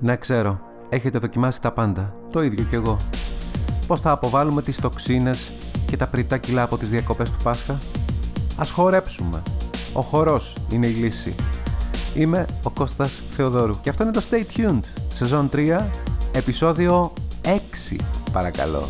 Ναι, ξέρω. Έχετε δοκιμάσει τα πάντα. Το ίδιο κι εγώ. Πώς θα αποβάλουμε τις τοξίνες και τα πριτά κιλά από τις διακοπές του Πάσχα; Ας χορέψουμε. Ο χορός είναι η λύση. Είμαι ο Κώστας Θεοδόρου και αυτό είναι το Stay Tuned, σεζόν 3, επεισόδιο 6, παρακαλώ.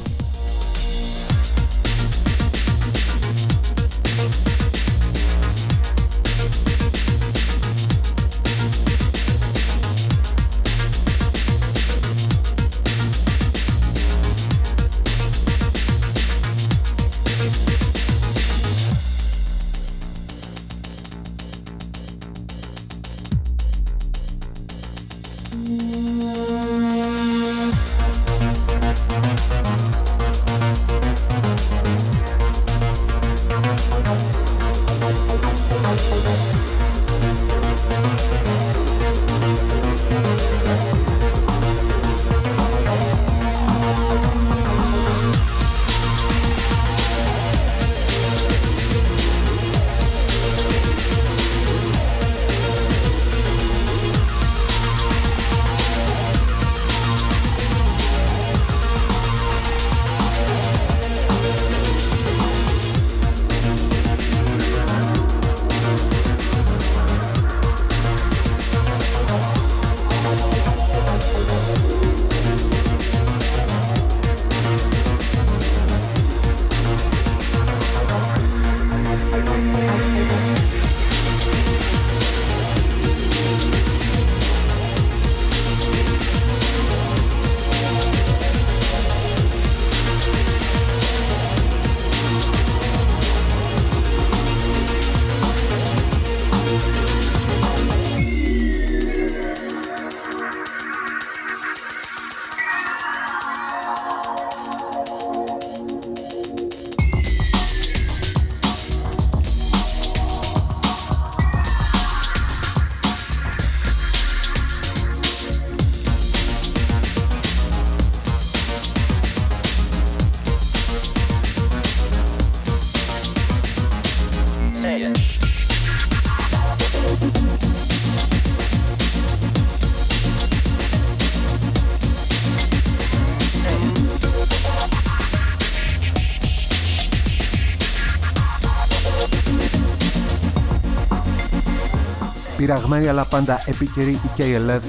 Πειραγμένη αλλά πάντα επίκαιρη. Η KLF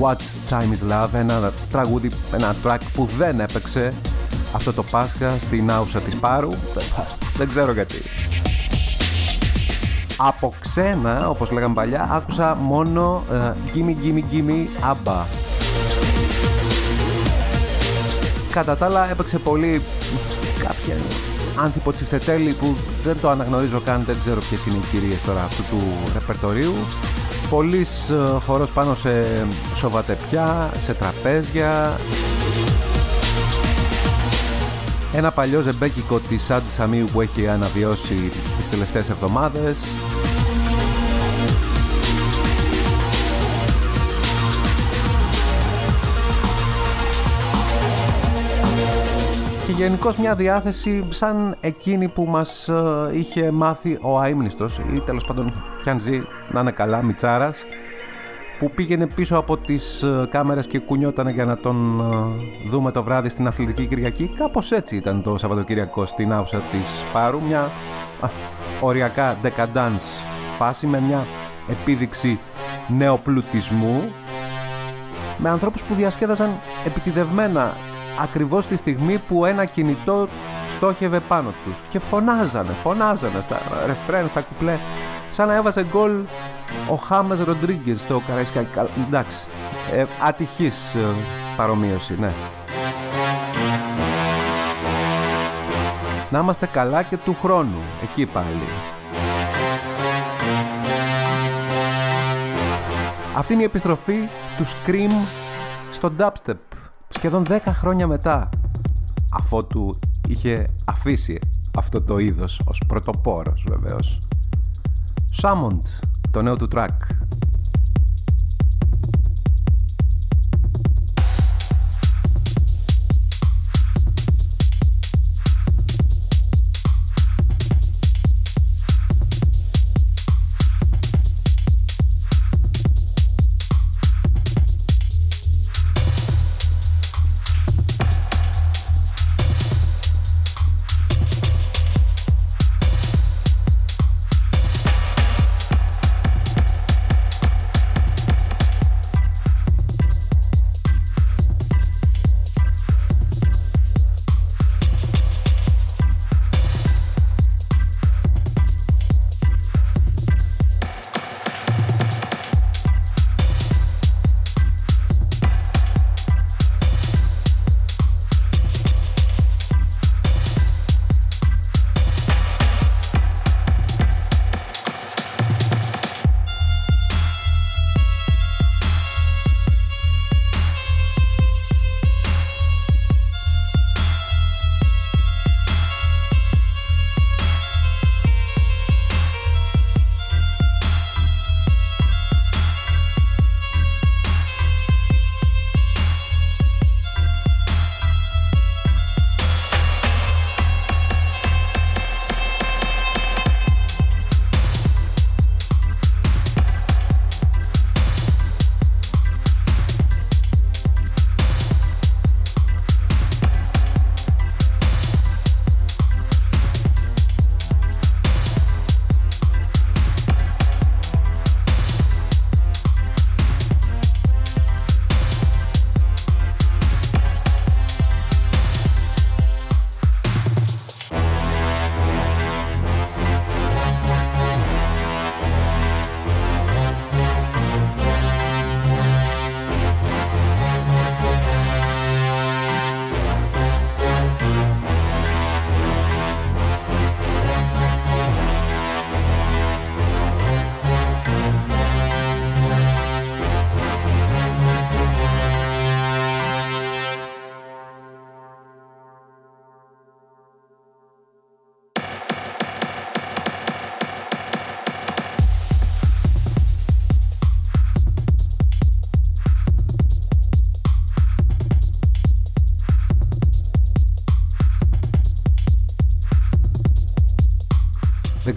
What Time Is Love ένα τραγούδι, ένα track που δεν έπαιξε αυτό το Πάσχα στην άουσα της Πάρου. Δεν ξέρω γιατί. Από ξένα όπως λέγαμε παλιά άκουσα μόνο uh, Gimme Gimme Gimme ABBA. Κατά τα άλλα έπαιξε πολύ κάποια άνθρωπο τσιφτετέλη που δεν το αναγνωρίζω καν, δεν ξέρω ποιες είναι οι κυρίες τώρα αυτού του ρεπερτορίου Πολύς ε, χορός πάνω σε σοβατεπιά, σε τραπέζια. Ένα παλιό ζεμπέκικο της Σάντι Σαμίου που έχει αναβιώσει τις τελευταίες εβδομάδες. Και γενικώς μια διάθεση σαν εκείνη που μας ε, είχε μάθει ο αείμνηστος ή τέλος πάντων κι αν ζει να είναι καλά, Μιτσάρας που πήγαινε πίσω από τις ε, κάμερες και κουνιόταν για να τον ε, δούμε το βράδυ στην Αθλητική Κυριακή. Κάπως έτσι ήταν το Σαββατοκύριακο στην άουσα της Πάρου, μια α, οριακά decadence φάση με μια επίδειξη νεοπλουτισμού με ανθρώπους που διασκέδαζαν επιτιδευμένα ακριβώς τη στιγμή που ένα κινητό στόχευε πάνω τους και φωνάζανε, φωνάζανε στα ρεφρέν, στα κουπλέ σαν να έβαζε γκολ ο Χάμες Ροντρίγκες στο Καραϊσκάκι. Εντάξει, ε, ατυχής ε, παρομοίωση, ναι. Να είμαστε καλά και του χρόνου, εκεί πάλι. Αυτή είναι η επιστροφή του Scream στο dubstep σχεδόν 10 χρόνια μετά αφότου είχε αφήσει αυτό το είδος ως πρωτοπόρος βεβαίως. Summoned, το νέο του track.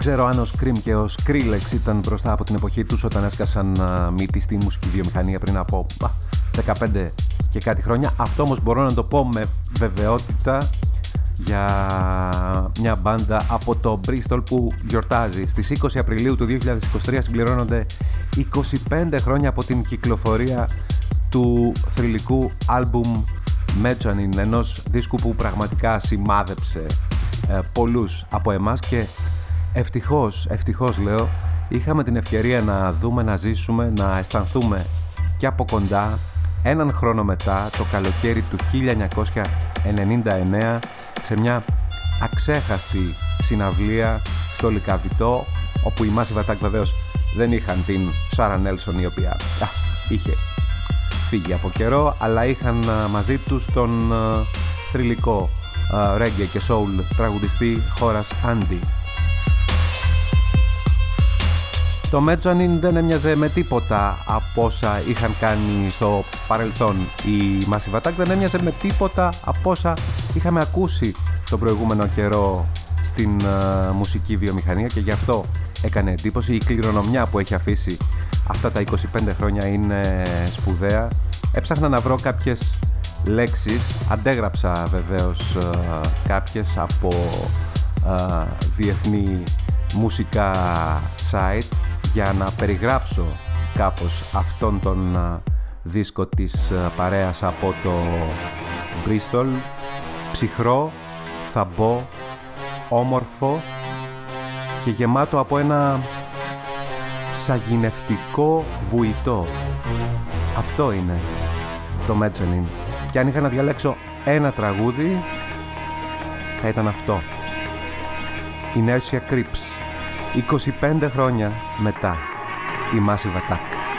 Ξέρω αν ο Scream και ο Skrillex ήταν μπροστά από την εποχή τους όταν έσκασαν μύτη στη μουσική βιομηχανία πριν από 15 και κάτι χρόνια. Αυτό όμως μπορώ να το πω με βεβαιότητα για μια μπάντα από το Bristol που γιορτάζει. Στις 20 Απριλίου του 2023 συμπληρώνονται 25 χρόνια από την κυκλοφορία του θρηλυκού άλμπουμ Mezzanine, ενός δίσκου που πραγματικά σημάδεψε ε, πολλούς από εμάς και ευτυχώς, ευτυχώς λέω, είχαμε την ευκαιρία να δούμε, να ζήσουμε, να αισθανθούμε και από κοντά έναν χρόνο μετά, το καλοκαίρι του 1999, σε μια αξέχαστη συναυλία στο Λικαβιτό, όπου οι Massive Attack βεβαίως δεν είχαν την Σάρα Νέλσον η οποία α, είχε φύγει από καιρό, αλλά είχαν μαζί τους τον θρηλυκό reggae και soul τραγουδιστή χώρας Andy. Το Mezzanine δεν έμοιαζε με τίποτα από όσα είχαν κάνει στο παρελθόν. Η Massive Attack δεν έμοιαζε με τίποτα από όσα είχαμε ακούσει τον προηγούμενο καιρό στην μουσική βιομηχανία και γι' αυτό έκανε εντύπωση. Η κληρονομιά που έχει αφήσει αυτά τα 25 χρόνια είναι σπουδαία. Έψαχνα να βρω κάποιες λέξεις, αντέγραψα βεβαίως ε, κάποιες από ε, διεθνή μουσικά site για να περιγράψω κάπως αυτόν τον ε, δίσκο της παρέας από το Bristol ψυχρό, θαμπό, όμορφο και γεμάτο από ένα σαγηνευτικό βουητό. Αυτό είναι το Mezzanine. Και αν είχα να διαλέξω ένα τραγούδι, θα ήταν αυτό. Inertia Creeps. 25 χρόνια μετά η Massive Attack.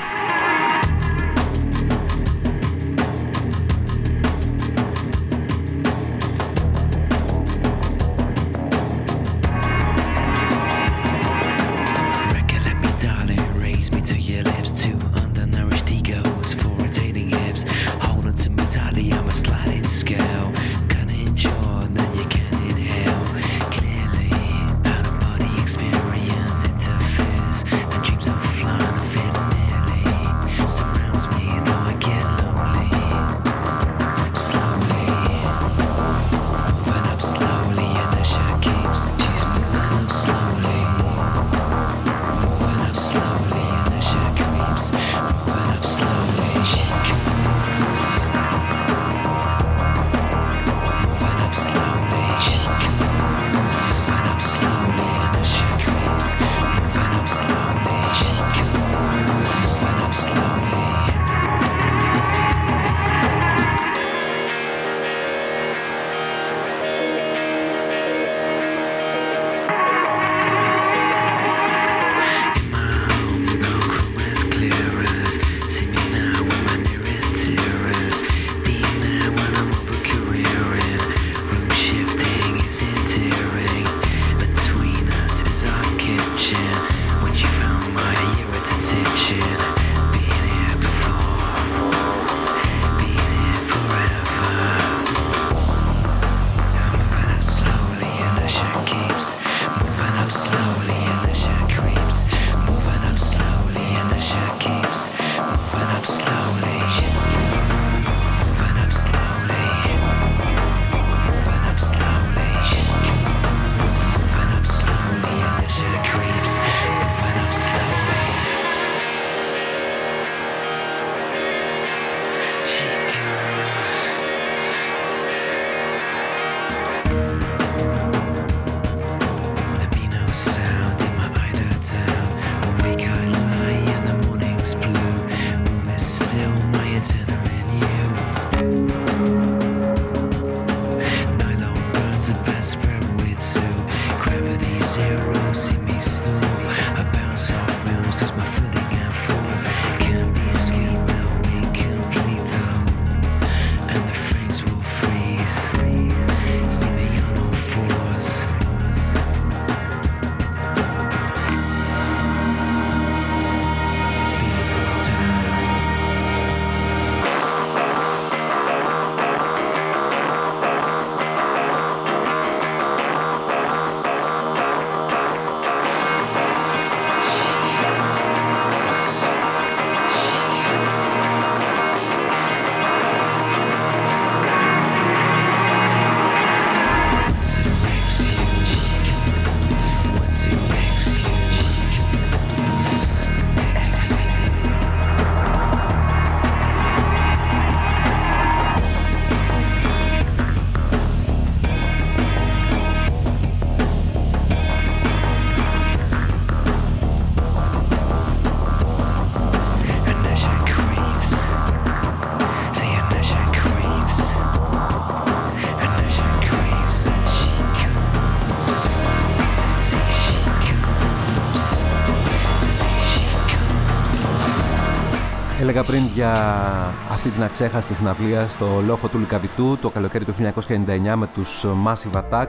Για αυτή την αξέχαστη συναυλία στο λόφο του Λικαβιτού το καλοκαίρι του 1999 με τους Massive Attack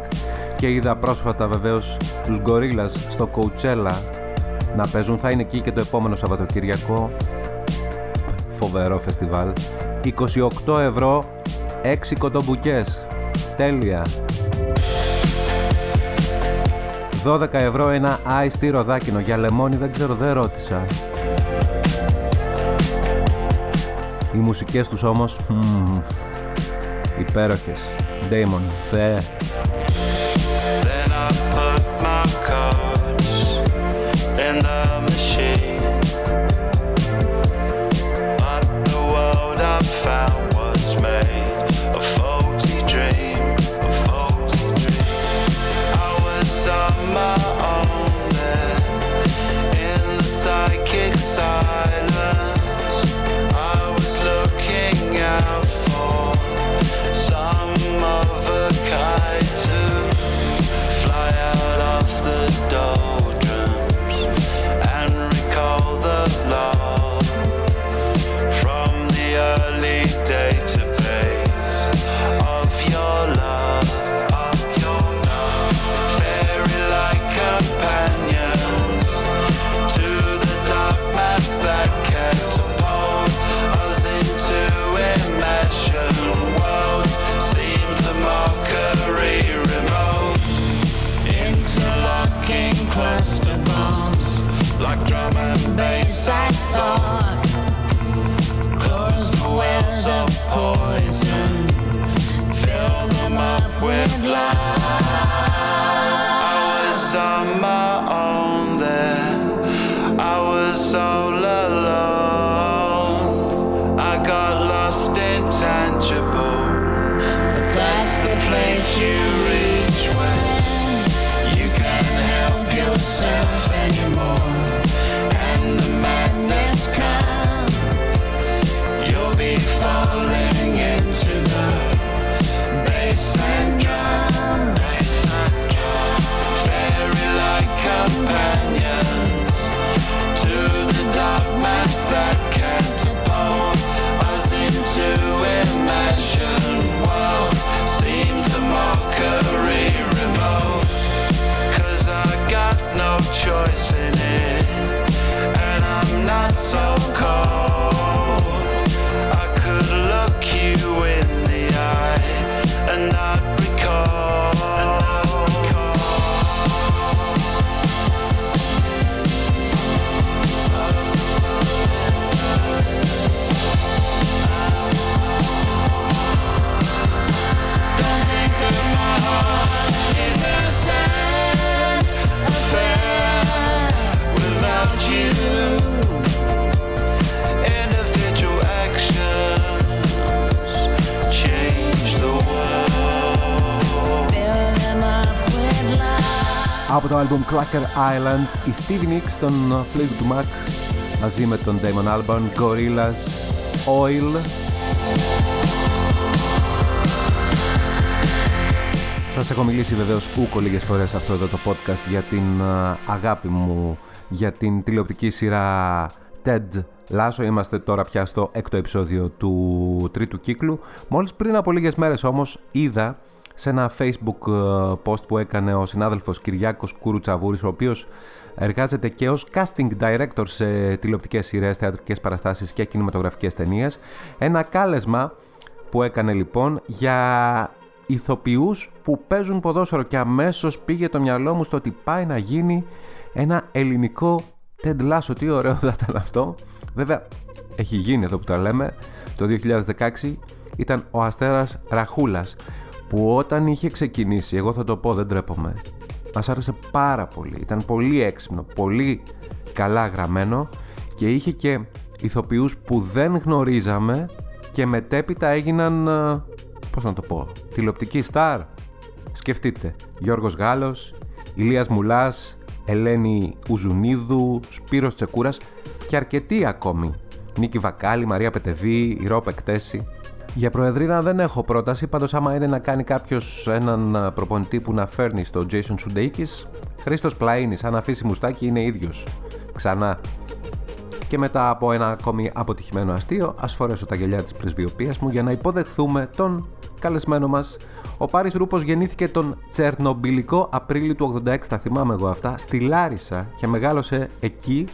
και είδα πρόσφατα βεβαίως τους Gorillas στο Coachella να παίζουν. Θα είναι εκεί και το επόμενο Σαββατοκύριακο. Φοβερό φεστιβάλ. 28 ευρώ, 6 κοντομπουκές. Τέλεια. 12 ευρώ ένα ice ροδάκινο για λεμόνι δεν ξέρω δεν ρώτησα Οι μουσικές τους όμως μ, υπέροχες. Damon, Θεέ Από το album Cracker Island, η Stevie Nicks των Fleetwood Mac μαζί με τον Damon Albarn, Gorillaz, Oil. Σας έχω μιλήσει βεβαίως ούκο λίγες φορές αυτό εδώ το podcast για την αγάπη μου για την τηλεοπτική σειρά TED Lasso. Είμαστε τώρα πια στο έκτο επεισόδιο του τρίτου κύκλου. Μόλις πριν από λίγες μέρες όμως είδα σε ένα facebook ε, post που έκανε ο συνάδελφος Κυριάκος Κουρουτσαβούρης ο οποίος εργάζεται και ως casting director σε τηλεοπτικές σειρές, θεατρικές παραστάσεις και κινηματογραφικές ταινίες. Ένα κάλεσμα που έκανε λοιπόν για ηθοποιούς που παίζουν ποδόσφαιρο και αμέσως πήγε το μυαλό μου στο ότι πάει να γίνει ένα ελληνικό Ted Lasso, τι ωραίο θα ήταν αυτό. Βέβαια έχει γίνει εδώ που τα λέμε. Το 2016 ήταν ο Αστέρας Ραχούλας που όταν είχε ξεκινήσει, εγώ θα το πω δεν τρέπομαι, μας άρεσε πάρα πολύ. Ήταν πολύ έξυπνο, πολύ καλά γραμμένο και είχε και ηθοποιούς που δεν γνωρίζαμε και μετέπειτα έγιναν, ε, πώς να το πω, τηλεοπτική στάρ. Σκεφτείτε, Γιώργος Γάλλος, Ηλίας Μουλάς, Ελένη Ουζουνίδου, Σπύρος Τσεκούρας και αρκετοί ακόμη. Νίκη Βακάλη, Μαρία Πετεβή, η Ρόπε Κτέση. Για προεδρίνα δεν έχω πρόταση, πάντως άμα είναι να κάνει κάποιος έναν προπονητή που να φέρνει στο Jason Sudeikis, Χρήστος Πλαΐνη, αν αφήσει μουστάκι είναι ίδιος. Ξανά. Και μετά από ένα ακόμη αποτυχημένο αστείο, ας φορέσω τα γυαλιά της πρεσβειοποίησης μου για να υποδεχθούμε τον καλεσμένο μας. Ο Πάρης Ρούπος γεννήθηκε τον Τσερνομπιλικό Απρίλιο του 86, τα θυμάμαι εγώ αυτά, στη Λάρισα και μεγάλωσε εκεί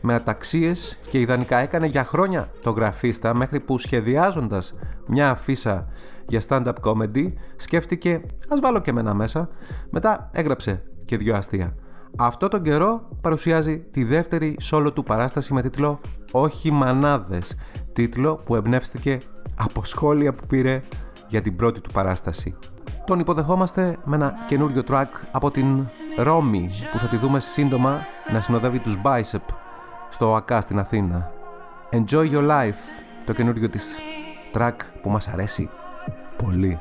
με αταξίες και ιδανικά έκανε για χρόνια το γραφίστα μέχρι που σχεδιάζοντας μια αφίσα για stand-up comedy σκέφτηκε ας βάλω και μένα μέσα μετά έγραψε και δυο αστεία αυτό τον καιρό παρουσιάζει τη δεύτερη solo του παράσταση με τίτλο «Όχι μανάδες» τίτλο που εμπνεύστηκε από σχόλια που πήρε για την πρώτη του παράσταση. Τον υποδεχόμαστε με ένα καινούριο track από την Ρώμη που θα τη δούμε σύντομα να συνοδεύει τους Bicep στο ΟΑΚΑ στην Αθήνα. Enjoy your life, το καινούριο της track που μας αρέσει πολύ.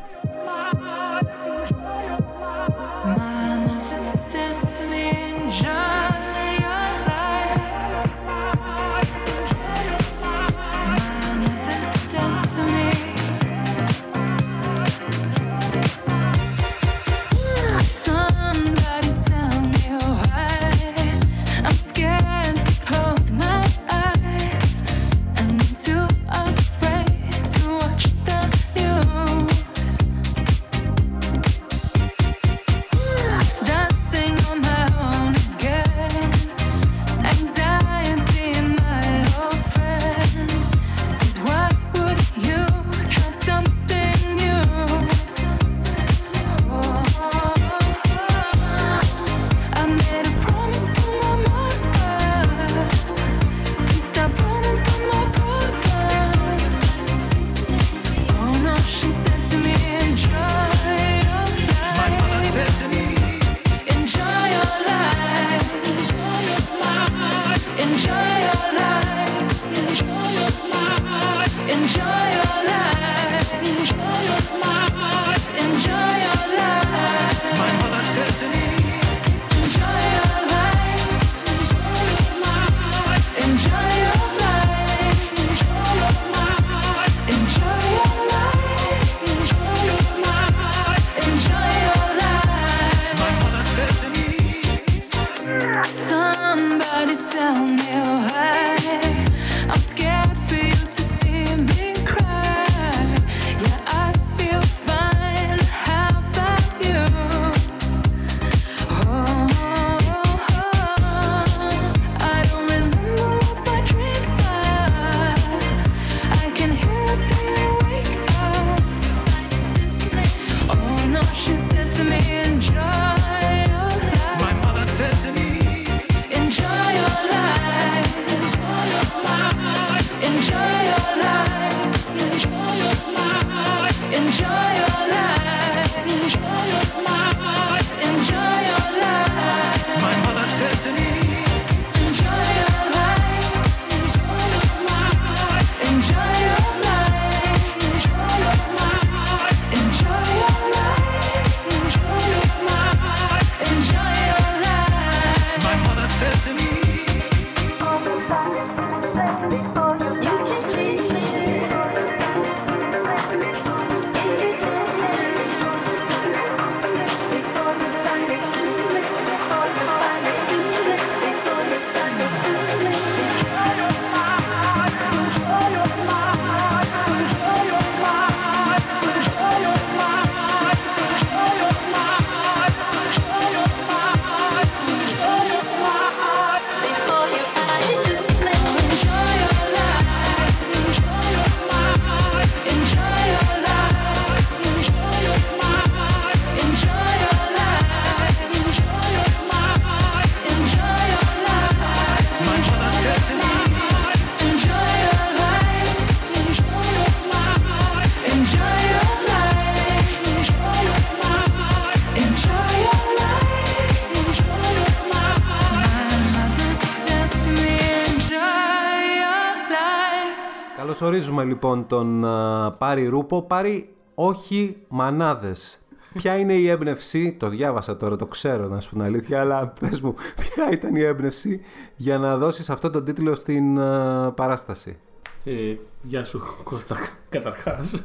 Καλωσορίζουμε λοιπόν τον uh, Πάρη Ρούπο. Πάρη, όχι μανάδες. Ποια είναι η έμπνευση, το διάβασα τώρα, το ξέρω να σου πω αλήθεια, αλλά πες μου, ποια ήταν η έμπνευση για να δώσεις αυτό τον τίτλο στην uh, παράσταση; Ε, γεια σου Κώστα, καταρχάς.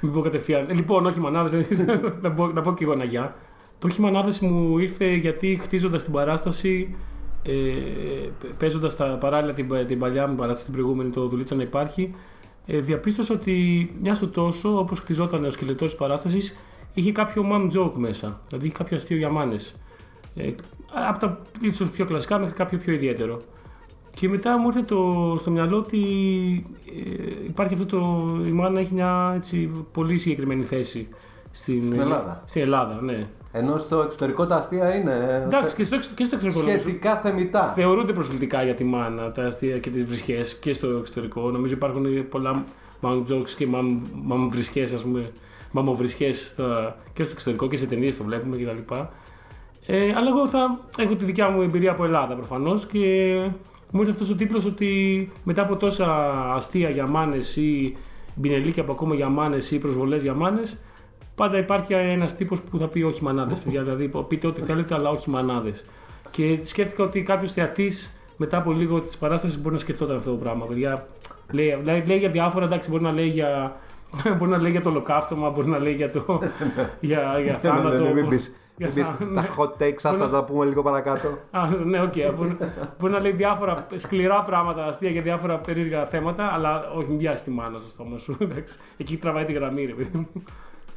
Μην πω κατευθείαν. Ε, λοιπόν, όχι μανάδες, να, πω, να πω και εγώ ένα γεια. Το όχι μανάδες μου ήρθε γιατί χτίζοντας την παράσταση ε, παίζοντας τα παράλληλα την, την παλιά μου παράσταση, την προηγούμενη, το δουλίτσα να υπάρχει, ε, διαπίστωσα ότι μια στο τόσο, όπως χτιζόταν ο σκελετός της παράστασης, είχε κάποιο mom joke μέσα. Δηλαδή είχε κάποιο αστείο για μάνες. Ε, από τα ίσως πιο κλασικά μέχρι κάποιο πιο ιδιαίτερο. Και μετά μου ήρθε το, στο μυαλό ότι ε, υπάρχει αυτό το. Η μάνα έχει μια έτσι, πολύ συγκεκριμένη θέση στην, Στην Ελλάδα. Στην Ελλάδα, ναι. Ενώ στο εξωτερικό τα αστεία είναι. Εντάξει, και στο, εξ- και στο εξωτερικό. νομίζω. Σχετικά θεμητά. Θεωρούνται προσβλητικά για τη μάνα τα αστεία και τις βρισχές και στο εξωτερικό. Νομίζω υπάρχουν πολλά mom jokes και mom, mom βρισχές, ας πούμε. Μαμοβρισχέ και στο εξωτερικό και σε ταινίες το βλέπουμε κτλ. Ε, αλλά εγώ θα έχω τη δικιά μου εμπειρία από Ελλάδα προφανώς και μου ήρθε αυτός ο τίτλος ότι μετά από τόσα αστεία για μάνες ή μπινελίκια που ακούμε για μάνες ή προσβολές για μάνες, πάντα υπάρχει ένας τύπος που θα πει όχι μανάδες, παιδιά. Δηλαδή, πείτε ό,τι θέλετε, αλλά όχι μανάδες. Και σκέφτηκα ότι κάποιος θεατής μετά από λίγο της παράστασης μπορεί να σκεφτόταν αυτό το πράγμα. Παιδιά, λέει, λέει, λέει για διάφορα, εντάξει, μπορεί να λέει για. Μπορεί να λέει για το ολοκαύτωμα, μπορεί να λέει για το. για, για Ναι, ναι, θάνατο. ναι, μην πεις- για μην πεις θά- τα ναι. hot takes, ας θα τα πούμε λίγο παρακάτω. Α, ναι, οκ. Μπορεί, μπορεί να λέει διάφορα σκληρά πράγματα, αστεία για διάφορα περίεργα θέματα, αλλά όχι μην πιάσει τη μάνα στο στόμα σου. εντάξει. Εκεί τραβάει τη γραμμή, ρε παιδί μου.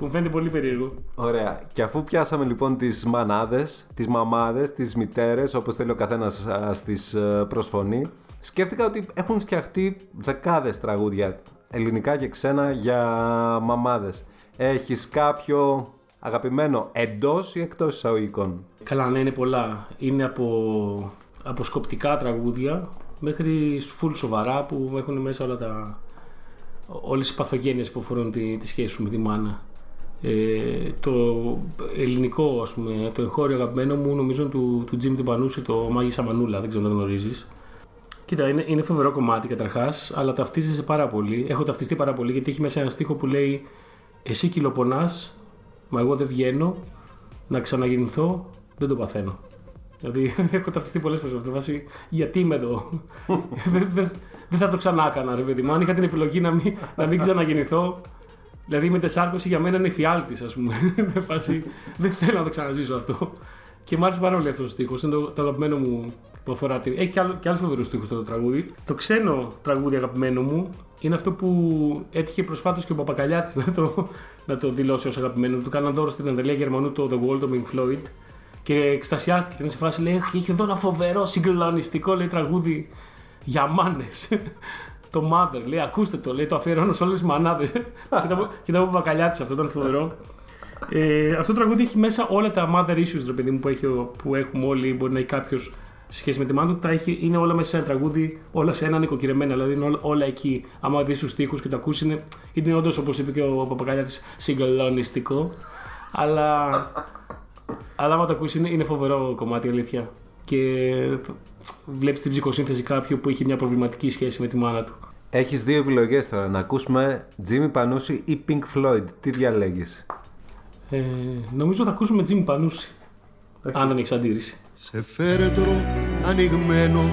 Που μου φαίνεται πολύ περίεργο. Ωραία. Και αφού πιάσαμε λοιπόν τις μανάδες, τις μαμάδες, τις μητέρες, όπως θέλει ο καθένας α, στις ε, προσφωνεί, σκέφτηκα ότι έχουν φτιαχτεί δεκάδες τραγούδια, ελληνικά και ξένα, για μαμάδες. Έχεις κάποιο αγαπημένο εντός ή εκτός εισαγωγικών; Καλά, ναι, είναι πολλά. Είναι από, από σκοπτικά τραγούδια μέχρι full σοβαρά που έχουν μέσα όλα τα, όλες οι παθογένειες που αφορούν τη, τη σχέση σου με τη μάνα. Ε, το ελληνικό, ας πούμε, το εγχώριο αγαπημένο μου νομίζω του, του Τζίμι του Πανούση, το Μάγισσα Μανούλα, δεν ξέρω αν το γνωρίζεις. Κοίτα, είναι, είναι φοβερό κομμάτι καταρχάς, αλλά ταυτίζεσαι πάρα πολύ. Έχω ταυτιστεί πάρα πολύ γιατί έχει μέσα ένα στίχο που λέει Εσύ κυλοπονάς, μα εγώ δεν βγαίνω, να ξαναγεννηθώ, δεν το παθαίνω. Δηλαδή, έχω ταυτιστεί πολλές φορές με αυτό. Βάση, γιατί είμαι εδώ; δεν, δεν- δεν θα το ξανά έκανα, ρε παιδί μου. Αν είχα την επιλογή να μην, να μην ξαναγεννηθώ, δηλαδή η μετεσάρκωση για μένα είναι φιάλτης, ας πούμε. Με φάση, δεν θέλω να το ξαναζήσω αυτό. Και μου άρεσε πάρα πολύ αυτός ο στίχος. Είναι το, το αγαπημένο μου που αφορά τη. Έχει και, άλλο, και άλλους φοβερούς στίχους το τραγούδι. Το ξένο τραγούδι αγαπημένο μου είναι αυτό που έτυχε προσφάτως και ο Παπακαλιάτης να το, να το δηλώσει ως αγαπημένο. Του κάναν δώρο στην Αντελία Γερμανού το The World of Pink Floyd. Και εκστασιάστηκε και ήταν σε φάση λέει: «Έχει- Έχει εδώ ένα φοβερό συγκλονιστικό λέει, τραγούδι για μάνες. Το Mother, λέει, ακούστε το, λέει, το αφιερώνω σε όλες τις μανάδες. και τα από Παπακαλιάτη αυτό ήταν φοβερό. Ε, αυτό το τραγούδι έχει μέσα όλα τα mother issues, ρε παιδί μου, που, έχει, ο- που έχουμε όλοι. Μπορεί να έχει κάποιος σε σχέση με τη μάνα του. Τα έχει, είναι όλα μέσα σε ένα τραγούδι, όλα σε ένα νοικοκυρεμένα. Δηλαδή είναι όλα, όλα εκεί. Άμα δεις τους τοίχου και τα ακούσει, είναι, είναι όντως όπως είπε και ο Παπακαλιάτης, συγκλονιστικό. Αλλά, αλλά άμα το ακούσει, είναι, είναι φοβερό κομμάτι, αλήθεια. Και βλέπεις την ψυχοσύνθεση κάποιου που είχε μια προβληματική σχέση με τη μάνα του. Έχεις δύο επιλογές τώρα, να ακούσουμε Jimmy Πανούση ή Pink Floyd. Τι διαλέγεις; Ε, νομίζω θα ακούσουμε Jimmy Πανούση. Αν δεν έχεις αντίρρηση. Σε φέρετρο ανοιγμένο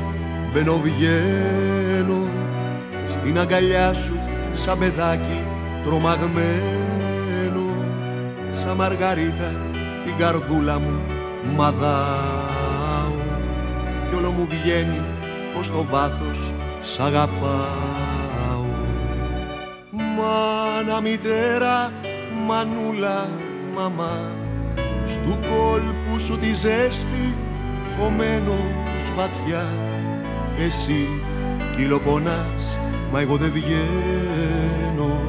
μπαίνω βγαίνω Στην αγκαλιά σου σαν παιδάκι τρομαγμένο Σαν μαργαρίτα την καρδούλα μου μαδάω Κι όλο μου βγαίνει πως στο βάθος σ' αγαπάω. Μάνα, μητέρα, μανούλα, μαμά Στου κόλπου σου τη ζέστη χωμένος βαθιά Εσύ κυλοπονάς, μα εγώ δεν βγαίνω.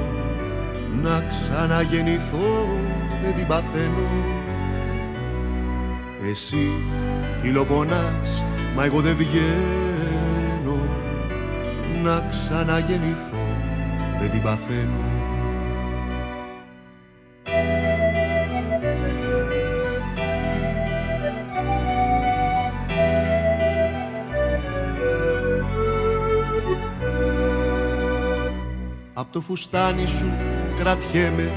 Να ξαναγεννηθώ δεν την παθαίνω. Εσύ κυλοπονάς, μα εγώ δεν βγαίνω Να ξαναγεννηθώ δεν την παθαίνω. Απ' το φουστάνι σου κρατιέμαι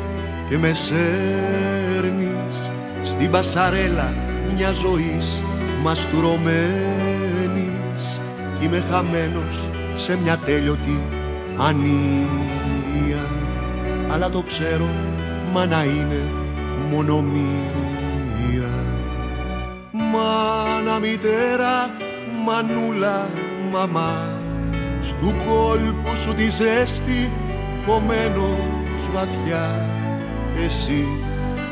και με σέρνεις. Στην πασαρέλα μια ζωής μαστουρωμένης. Κι είμαι χαμένος σε μια τέλειωτη ανία. Αλλά το ξέρω μα να είναι μόνο μία. Μάνα, μητέρα, μανούλα μαμά Στου κόλπου σου τη ζέστη χωμένος βαθιά. Εσύ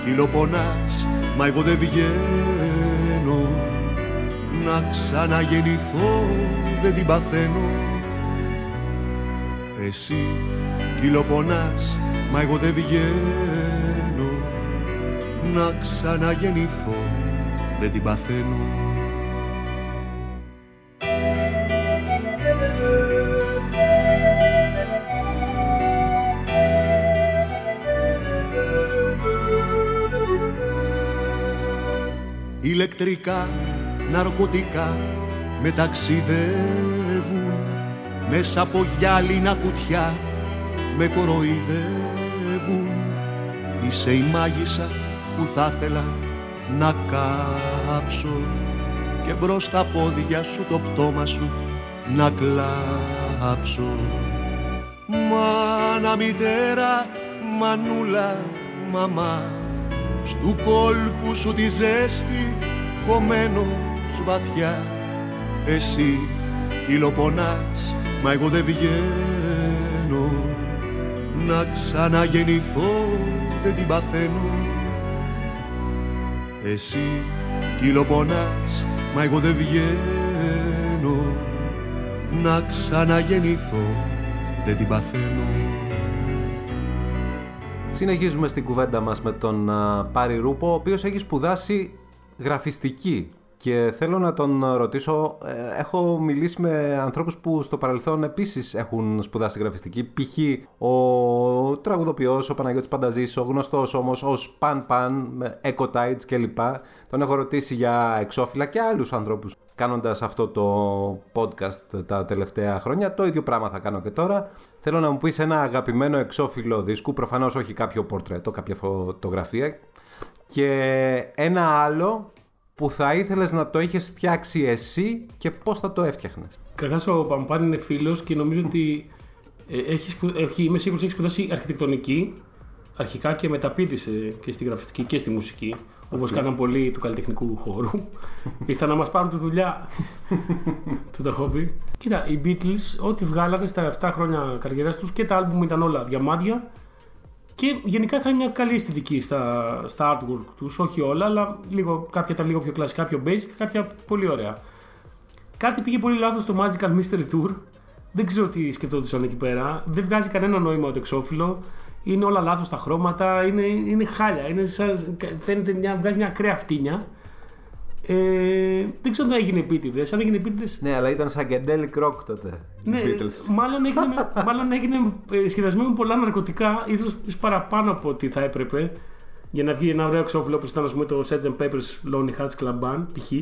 κυλοπονάς μα εγώ δεν βγαίνω. Να ξαναγεννηθώ δεν την παθαίνω. Εσύ κυλοπονάς μα εγώ δεν βγαίνω. Να ξαναγεννηθώ δεν την παθαίνω. Ηλεκτρικά, ναρκωτικά με ταξιδεύουν μέσα από γυάλινα κουτιά με κοροϊδεύουν. Είσαι η μάγισσα που θα ήθελα να κάψω και μπρος στα πόδια σου το πτώμα σου να κλάψω. Μάνα μητέρα, μανούλα, μαμά Στου κόλπου σου τη ζέστη χωμένος βαθιά Εσύ κυλοπονάς μα εγώ δεν βγαίνω. Να ξαναγεννηθώ δεν την παθαίνω. Εσύ κυλοπονάς μα εγώ δεν βγαίνω. Να ξαναγεννηθώ δεν την παθαίνω. Συνεχίζουμε στην κουβέντα μας με τον Πάρη Ρούπο, ο οποίος έχει σπουδάσει γραφιστική και θέλω να τον ρωτήσω, ε, έχω μιλήσει με ανθρώπους που στο παρελθόν επίσης έχουν σπουδάσει γραφιστική, π.χ. ο τραγουδοποιός, ο Παναγιώτης Πανταζής, ο γνωστός όμως ως Pan Pan, με Ecotides κλπ. Τον έχω ρωτήσει για εξώφυλλα και άλλους ανθρώπους κάνοντας αυτό το podcast τα τελευταία χρόνια. Το ίδιο πράγμα θα κάνω και τώρα. Θέλω να μου πεις ένα αγαπημένο εξώφυλλο δίσκου, προφανώς όχι κάποιο πορτρέτο, κάποια φωτογραφία και ένα άλλο που θα ήθελες να το είχες φτιάξει εσύ και πώς θα το έφτιαχνες. Καταρχάς ο Παμπάν είναι φίλος και νομίζω ότι ε, έχει, έχει, είμαι σίγουρος ότι έχει σπουδάσει αρχιτεκτονική αρχικά και μεταπίδησε και στη γραφιστική και στη μουσική όπως okay. κάναν πολλοί του καλλιτεχνικού χώρου. Ήρθαν να μας πάρουν τη δουλειά. του το έχω πει. Κοίτα, οι Beatles ό,τι βγάλανε στα 7 χρόνια καριέρας τους και τα άλμπουμ ήταν όλα διαμάντια και γενικά είχαν μια καλή αισθητική στα, στα artwork τους, όχι όλα, αλλά λίγο, κάποια ήταν λίγο πιο κλασικά, πιο basic, κάποια πολύ ωραία. Κάτι πήγε πολύ λάθος στο Magical Mystery Tour. Δεν ξέρω τι σκεφτόντουσαν εκεί πέρα. Δεν βγάζει κανένα νόημα το εξώφυλλο. Είναι όλα λάθος τα χρώματα. Είναι, είναι χάλια. Είναι σαν, φαίνεται μια, βγάζει μια ακραία φτύνια. Ε, δεν ξέρω αν έγινε επίτηδες. Αν έγινε επίτηδε. Ναι, αλλά ήταν σαν Γκεντέλικ Rock τότε. Ναι, μάλλον έγινε, μάλλον έγινε ε, σχεδιασμένο με πολλά ναρκωτικά, ίσως παραπάνω από ό,τι θα έπρεπε. Για να βγει ένα ωραίο εξώφυλλο όπως ήταν πούμε, το Sgt. Peppers Lonely Hearts Club Band, π.χ.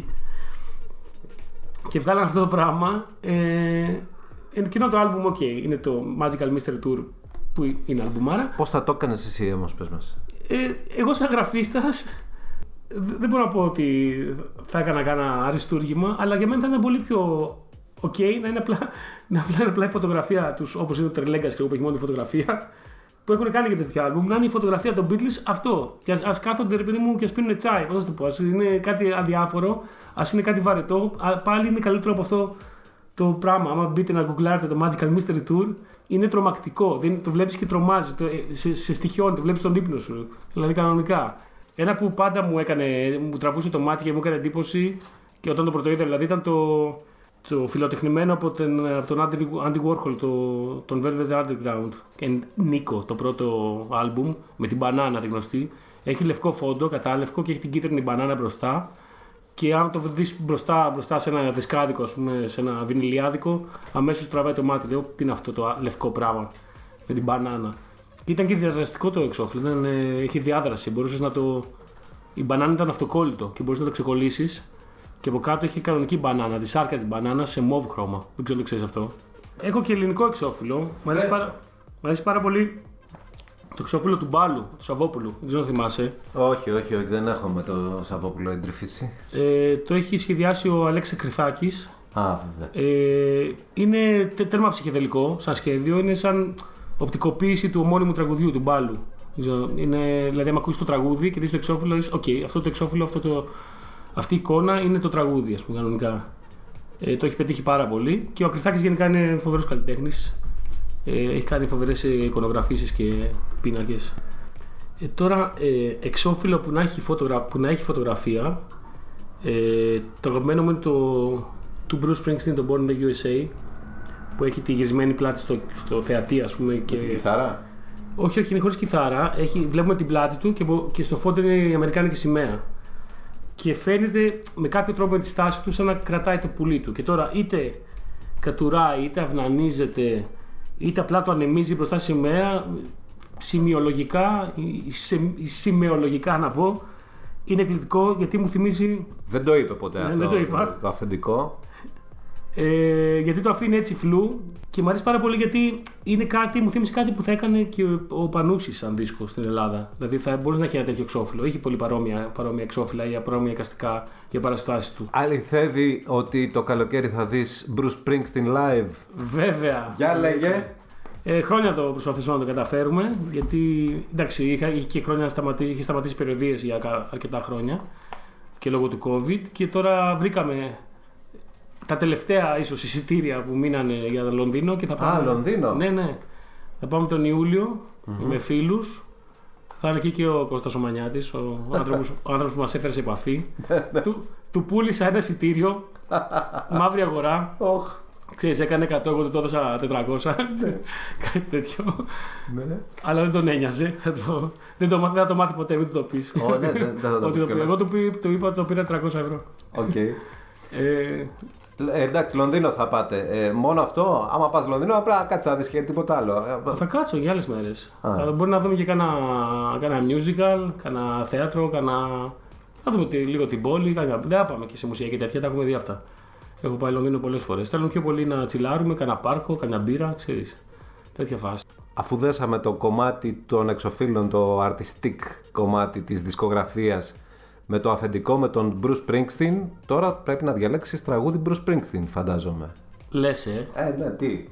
Και βγάλαν αυτό το πράγμα. Ε, εκείνο το album, ok, είναι το Magical Mystery Tour που είναι αλμπουμάρα. Πώς θα το έκανες εσύ όμως, πες μας; Ε, εγώ, σαν γραφίστας, δεν μπορώ να πω ότι θα έκανα κανένα αριστούργημα, αλλά για μένα θα ήταν πολύ πιο ok να είναι απλά, να είναι απλά η φωτογραφία τους, όπως είναι το Τρελέγκα και εγώ που έχει μόνο τη φωτογραφία, που έχουν κάνει για τέτοιο άλμπουμ, να είναι η φωτογραφία των Beatles αυτό. Και α κάθονται ρε παιδί μου και ας πίνουν τσάι. Πώς θα το πω, ας είναι κάτι αδιάφορο, ας είναι κάτι βαρετό, πάλι είναι καλύτερο από αυτό το πράγμα. Άμα μπείτε να γκουγκλάρετε το Magical Mystery Tour, είναι τρομακτικό. Δεν, το βλέπεις και τρομάζει. Το, σε, σε στοιχειώνει, το βλέπεις τον ύπνο σου. Δηλαδή κανονικά. Ένα που πάντα μου έκανε, μου τραβούσε το μάτι και μου έκανε εντύπωση και όταν το πρωτοείδα δηλαδή ήταν το, το φιλοτεχνημένο από, τον, από τον Andy, Warhol, το, τον Velvet Underground και Νίκο, το πρώτο άλμπουμ με την μπανάνα τη γνωστή. Έχει λευκό φόντο, κατάλευκο και έχει την κίτρινη μπανάνα μπροστά και αν το δει μπροστά, μπροστά σε ένα δισκάδικο, ας πούμε, σε ένα βινιλιάδικο, αμέσως τραβάει το μάτι. Λέω, τι είναι αυτό το λευκό πράγμα με την μπανάνα. Και ήταν και διαδραστικό το εξώφυλλο, δεν ε, είχε διάδραση. Μπορούσες να το. Η μπανάνα ήταν αυτοκόλλητο και μπορούσες να το ξεκολλήσεις. Και από κάτω είχε κανονική μπανάνα, τη σάρκα της μπανάνας σε μοβ χρώμα. Δεν ξέρω αν το ξέρεις αυτό. Έχω και ελληνικό εξώφυλλο. Μου αρέσει, πάρα... αρέσει πάρα πολύ το εξώφυλλο του Μπάλου, του Σαββόπουλου. Δεν ξέρω αν θυμάσαι. Όχι, όχι, όχι, δεν έχω με το Σαββόπουλο εντρυφήσει. Ε, το έχει σχεδιάσει ο Αλέξης Ακριθάκης. Α, βέβαια. Ε, είναι τέρμα ψυχεδελικό σαν σχέδιο. Είναι σαν οπτικοποίηση του ομώνυμου τραγουδιού του Μπάλου. Είναι, δηλαδή, αν ακούσεις το τραγούδι και δεις το εξώφυλλο, OK, okay, αυτό το εξώφυλλο, αυτό το, αυτή η εικόνα είναι το τραγούδι, ας πούμε, κανονικά. Ε, το έχει πετύχει πάρα πολύ και ο Ακριθάκης γενικά είναι φοβερός καλλιτέχνης. Ε, έχει κάνει φοβερές εικονογραφήσεις και πίνακες. Ε, τώρα, ε, εξώφυλλο που να έχει, φωτογρα... που να έχει φωτογραφία, ε, το αγαπημένο μου είναι το του Bruce Springsteen, το Born in the USA, που έχει τη γυρισμένη πλάτη στο, στο θεατή, ας πούμε. Και... Με την κιθάρα; Όχι, όχι, είναι χωρίς κιθάρα. Έχει, βλέπουμε την πλάτη του και, και στο φόντο είναι η Αμερικάνικη σημαία. Και φαίνεται με κάποιο τρόπο με τη στάση του σαν να κρατάει το πουλί του. Και τώρα είτε κατουράει, είτε αυνανίζεται, είτε απλά το ανεμίζει μπροστά στη σημαία. Σημειολογικά, σημειολογικά να πω, είναι εκπληκτικό γιατί μου θυμίζει. Δεν το είπε ποτέ Ναι, αυτό. δεν το είπα. Το αφεντικό. Ε, γιατί το αφήνει έτσι φλού και μου αρέσει πάρα πολύ γιατί είναι κάτι, μου θύμισε κάτι που θα έκανε και ο, ο Πανούσης σαν δίσκο στην Ελλάδα. Δηλαδή θα μπορεί να έχει ένα τέτοιο εξώφυλλο. Έχει πολύ παρόμοια, παρόμοια εξώφυλλα ή παρόμοια εικαστικά για παραστάσεις του. Αληθεύει ότι το καλοκαίρι θα δεις Bruce Springsteen live. Βέβαια. Για λέγε. Ε, χρόνια το προσπαθήσαμε να το καταφέρουμε. Γιατί εντάξει, είχα, είχε και χρόνια σταματήσει, είχε σταματήσει περιοδίες για κα- αρκετά χρόνια και λόγω του COVID. Και τώρα βρήκαμε τα τελευταία ίσως εισιτήρια που μείνανε για το Λονδίνο. Και θα πάμε, Λονδίνο. Ναι, ναι. Θα πάμε τον ιουλιο με φίλους. Θα είναι εκεί και ο Κώστας ο Μανιάτης, ο άνθρωπος, ο άνθρωπος που μας έφερε σε επαφή. του, του πούλησα ένα εισιτήριο, μαύρη αγορά, Οχ. Ξέρεις, έκανε 100, εγώ του το έδωσα 400. Κάτι τέτοιο. Ναι. Αλλά δεν τον ένοιαζε. Θα το, δεν, το, δεν θα το μάθει ποτέ, μην του το πεις. Ω, ναι, δεν- δεν θα το πεις κιόλας. Εγώ του, πει- του είπα ότι το πήρα 300 ευρώ. Οκ. Ε, Ε, εντάξει, Λονδίνο θα πάτε. Ε, μόνο αυτό. Άμα πας Λονδίνο, απλά κάτσε να δεις και τίποτα άλλο. Ε, θα κάτσω για άλλες μέρες. Α. Μπορεί να δούμε και κάνα, κάνα musical, κάνα θέατρο, κάνα. Να δούμε τη- λίγο την πόλη. Κάνα... Δεν θα πάμε και σε μουσεία και τέτοια, τα έχουμε δει αυτά. Έχω πάει Λονδίνο πολλές φορές. Θέλουμε πιο πολύ να τσιλάρουμε, κάνα πάρκο, κάνα μπύρα, ξέρεις. Τέτοια φάση. Αφού δέσαμε το κομμάτι των εξοφύλων, το artistic κομμάτι της δισκογραφίας με το αφεντικό με τον Bruce Springsteen, τώρα πρέπει να διαλέξεις τραγούδι Bruce Springsteen, φαντάζομαι. Λες, ε. Ε, ναι, τι;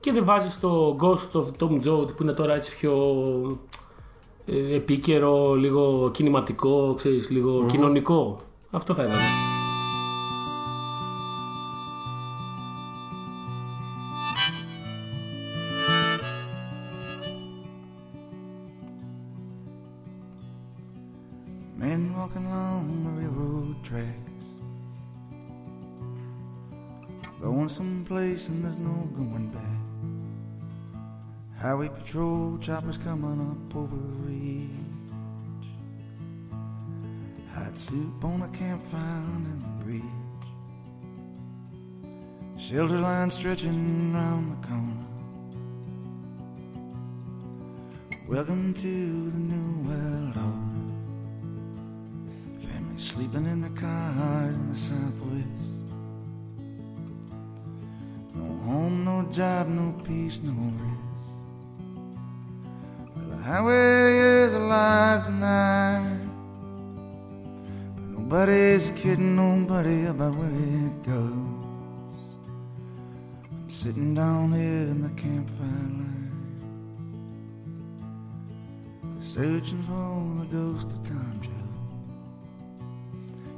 Και δεν βάζεις το Ghost of Tom Joad που είναι τώρα έτσι πιο ε, επίκαιρο, λίγο κινηματικό, ξέρεις, λίγο κοινωνικό. Αυτό θα έβαζα. Someplace and there's no going back. Highway patrol choppers coming up over ridge. Hot soup on a campfire in the bridge. Shelter line stretching round the corner. Welcome to the new world order. Family sleeping in their car in the southwest. No home, no job, no peace, no rest. Well, the highway is alive tonight. But nobody's kidding nobody about where it goes. I'm sitting down here in the campfire line. Searching for the ghost of Tom Joe.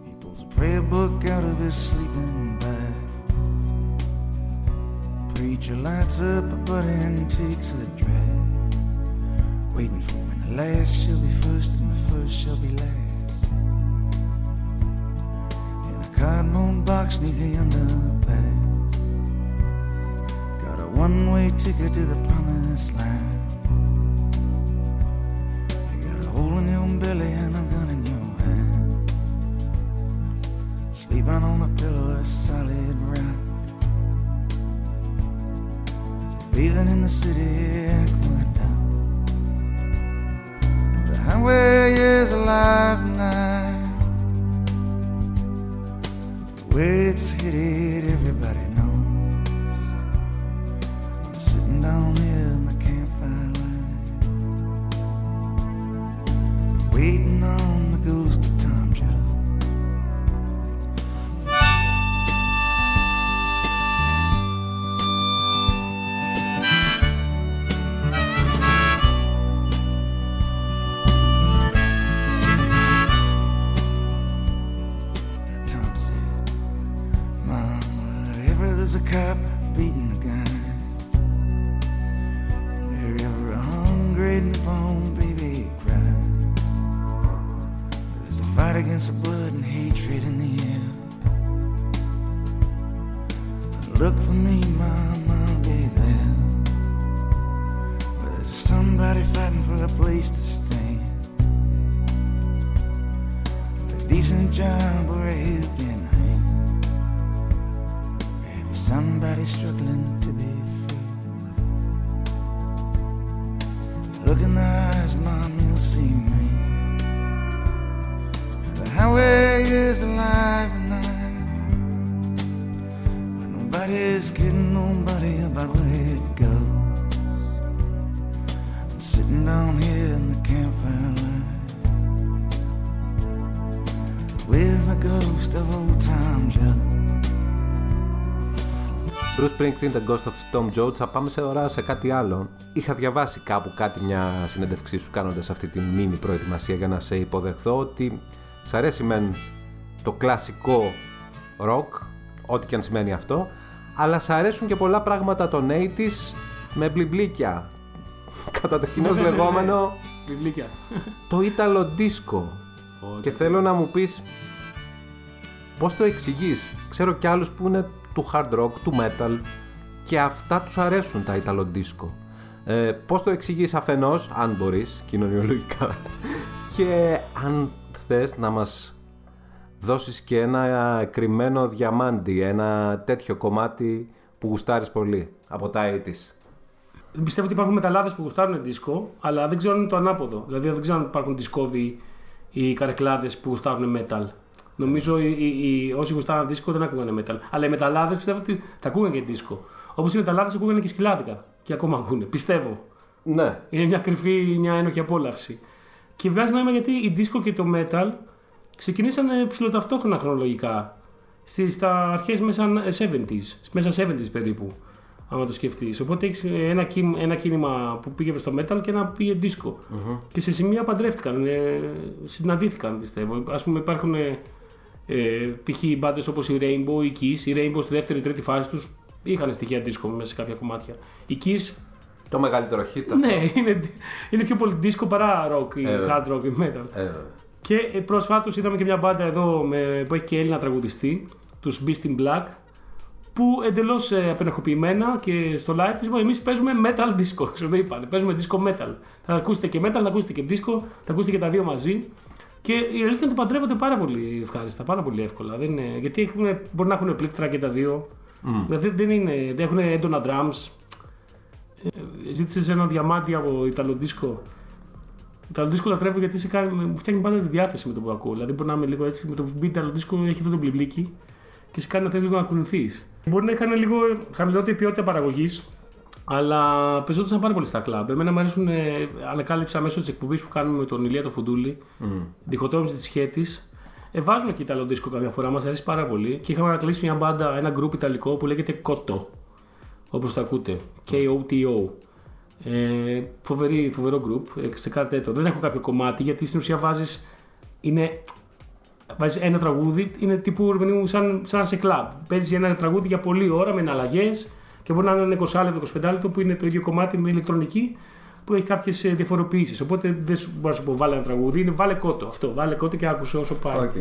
He pulls a prayer book out of his sleeping bag. Preacher lights up a butt and takes a drag. Waiting for when the last shall be first and the first shall be last. In a cardboard box neath the underpass. Got a one way ticket to the promised land. You got a hole in your belly and a gun in your hand. Sleeping on a pillow of solid rock. Bathing in the city aqueduct. The highway is alive tonight. The way it's headed, everybody knows. Bruce Springsteen, The Ghost of Tom Joad. Θα πάμε σε ώρα σε κάτι άλλο. Είχα διαβάσει κάπου κάτι μια συνέντευξή σου κάνοντας αυτή τη μίνι προετοιμασία για να σε υποδεχθώ ότι σ' αρέσει μεν το κλασικό rock, ό,τι και αν σημαίνει αυτό, αλλά σ' αρέσουν και πολλά πράγματα των 80's με μπλιμπλίκια. Κατά το κοινός λεγόμενο Βιβλίκια. το Ítalo Disco. Και θέλω να μου πεις πώς το εξηγείς. Ξέρω κι άλλους που είναι του hard rock, του metal και αυτά τους αρέσουν τα Ítalo Disco. Ε, πώς το εξηγείς αφενός, αν μπορείς, κοινωνιολογικά και αν θες να μας δώσεις και ένα κρυμμένο διαμάντι, ένα τέτοιο κομμάτι που γουστάρεις πολύ από τα 80's. Πιστεύω ότι υπάρχουν μεταλλάδες που γουστάρουν δίσκο, αλλά δεν ξέρω αν είναι το ανάποδο. Δηλαδή δεν ξέρω αν υπάρχουν δισκόβοι ή καρεκλάδες που γουστάρουν metal. Νομίζω οι, οι, οι, όσοι γουστάρουν δίσκο δεν ακούγανε metal. Αλλά οι μεταλλάδες πιστεύω ότι θα ακούγανε και δίσκο. Όπως οι μεταλλάδες ακούγανε και σκυλάδικα. Και ακόμα ακούνε. Πιστεύω. Ναι. Είναι μια κρυφή, μια ένοχη απόλαυση. Και βγάζει νόημα γιατί η disco και το metal ξεκινήσαν ψηλοταυτόχρονα χρονολογικά. Στις, στα αρχές μέσα 70s, μέσα 70s περίπου, άμα το σκεφτείς. Οπότε έχεις ένα, κίνημα, ένα κίνημα που πήγε προς το metal και ένα πήγε disco. Και σε σημεία παντρεύτηκαν, ε, συναντήθηκαν πιστεύω. Ας πούμε υπάρχουν ε, ε, π.χ. μπάντες όπως η Rainbow, η Kiss. Η Rainbow στη δεύτερη τρίτη φάση τους είχαν στοιχεία disco μέσα σε κάποια κομμάτια. Η Kiss Το μεγαλύτερο hit αυτό. ναι, είναι, είναι πιο πολύ disco παρά rock, ή Ε, βέβαια. hard rock, ή metal. Ε, βέβαια. Και προσφάτως είδαμε και μια μπάντα εδώ με, που έχει και Έλληνα τραγουδιστή, τους Beast in Black, που εντελώς ε, απενεχοποιημένα και στο live τους είπαν: Εμείς παίζουμε metal disco. Ξέρω το είπαν. Παίζουμε disco metal. Θα ακούσετε και metal, θα ακούσετε και disco, θα ακούσετε και τα δύο μαζί. Και η αλήθεια είναι ότι παντρεύονται πάρα πολύ ευχάριστα, πάρα πολύ εύκολα. Δεν είναι, γιατί έχουν, μπορεί να έχουν πλήκτρα και τα δύο. Δηλαδή δεν είναι, δεν έχουν έντονα drums. Ε, Ζήτησες ένα διαμάντι από Ιταλοντίσκο. Ιταλοντίσκο λατρεύω γιατί σε κάνει, μου φτιάχνει πάντα τη διάθεση με το που ακούω. Δηλαδή μπορεί να είμαι λίγο έτσι, με το που μπει Ιταλοντίσκο έχει αυτό το μπλιμπλίκι και σε κάνει να θέλει λίγο να κουνηθείς. Μπορεί να είχαν λίγο χαμηλότερη ποιότητα παραγωγής, αλλά πεζόντουσαν πάρα πολύ στα κλαμπ. Εμένα μου αρέσουν, ε, ανακάλυψα μέσω τη εκπομπή που κάνουμε με τον Ηλία το Φουντούλη, mm. διχοτόμηση τη σχέτη. Ε, βάζουμε και Ιταλοντίσκο κάποια φορά, μας αρέσει πάρα πολύ. Και είχαμε ανακλείσει μια μπάντα, ένα γκρουπ Ιταλικό που λέγεται Kotto, όπως το ακούτε. K-O-T-O. Ε, φοβερή, φοβερό group, ε, σε καρτέτο. Δεν έχω κάποιο κομμάτι γιατί στην ουσία βάζεις. Είναι, βάζεις ένα τραγούδι, είναι τύπου ρε παιδί μου, σαν, σαν σε κλαμπ. Παίζει ένα τραγούδι για πολλή ώρα με εναλλαγές και μπορεί να είναι ένα 20 λεπτό, 25 λεπτό που είναι το ίδιο κομμάτι με ηλεκτρονική που έχει κάποιες διαφοροποιήσεις. Οπότε δεν σου μπορώ να σου πω βάλε ένα τραγούδι, είναι βάλε κότο. Αυτό, βάλε κότο και άκουσε όσο πάει. Οκ.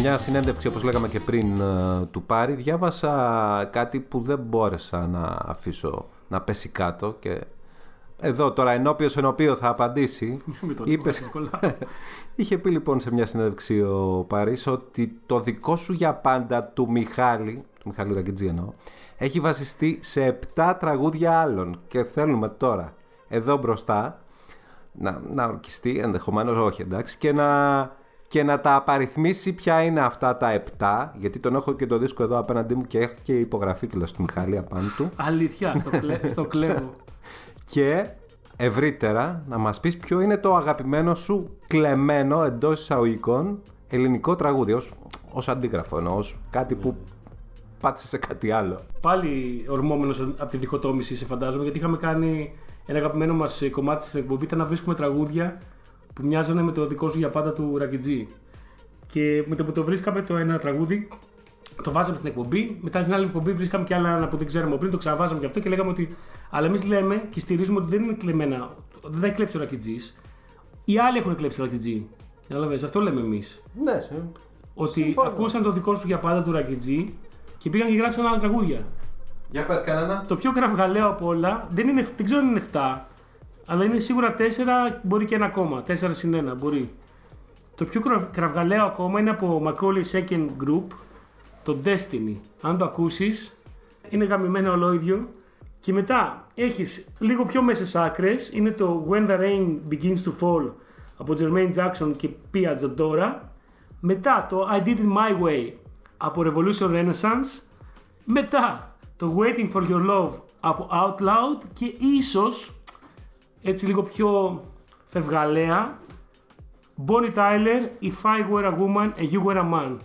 Μια συνέντευξη όπως λέγαμε και πριν ε, του Πάρη. Διάβασα κάτι που δεν μπόρεσα να αφήσω να πέσει κάτω και εδώ τώρα ενώπιος ενώπιο θα απαντήσει. Είπες... Είχε πει λοιπόν σε μια συνέντευξη ο Πάρης ότι το δικό σου για πάντα του Μιχάλη, του Μιχάλη Ραγκετζή εννοώ, έχει βασιστεί σε 7 τραγούδια άλλων. Και θέλουμε τώρα εδώ μπροστά να, να ορκιστεί, ενδεχομένως όχι εντάξει, και να και να τα απαριθμίσει ποια είναι αυτά τα 7, γιατί τον έχω και το δίσκο εδώ απέναντί μου και έχω και υπογραφή και του Μιχάλη απάνω του. Αλήθεια, στο, κλέ, στο κλέβω. και ευρύτερα να μας πεις ποιο είναι το αγαπημένο σου κλεμμένο εντός εισαγωγικών ελληνικό τραγούδι ως, ως αντίγραφο ενώ ως κάτι που πάτησε σε κάτι άλλο. Πάλι ορμόμενος από τη διχοτόμηση σε φαντάζομαι γιατί είχαμε κάνει ένα αγαπημένο μας κομμάτι στην εκπομπή ήταν να βρίσκουμε τραγούδια που μοιάζανε με το δικό σου για πάντα του Ρακιτζή. Και με το που το βρίσκαμε το ένα τραγούδι, το βάζαμε στην εκπομπή. Μετά στην άλλη εκπομπή βρίσκαμε και άλλα που δεν ξέραμε πριν, το ξαναβάζαμε και αυτό και λέγαμε ότι. Αλλά εμείς λέμε και στηρίζουμε ότι δεν είναι κλεμμένα. Δεν έχει κλέψει ο Ρακιτζή. Οι άλλοι έχουν κλέψει το Ρακιτζή. Κατάλαβε, αυτό λέμε εμείς. Ναι, Ότι Συμφώνω. ακούσαν το δικό σου για πάντα του Ρακιτζή και πήγαν και γράψαν άλλα τραγούδια. Για πες κανένα. Το πιο κραυγαλαίο από όλα δεν, είναι, δεν ξέρω αν είναι 7, αλλά είναι σίγουρα 4, μπορεί και ένα ακόμα. 4 συν 1 μπορεί. Το πιο κραυγαλαίο ακόμα είναι από Macaulay Second Group, το Destiny. Αν το ακούσεις, είναι γαμημένο ολόιδιο. Και μετά έχεις λίγο πιο μέσα άκρες, είναι το When the Rain Begins to Fall από Jermaine Jackson και Pia Zadora. Μετά το I Did It My Way από Revolution Renaissance. Μετά το Waiting for Your Love από Out Loud και ίσως έτσι λίγο πιο φευγαλέα Bonnie Tyler If I Were a Woman and You Were a Man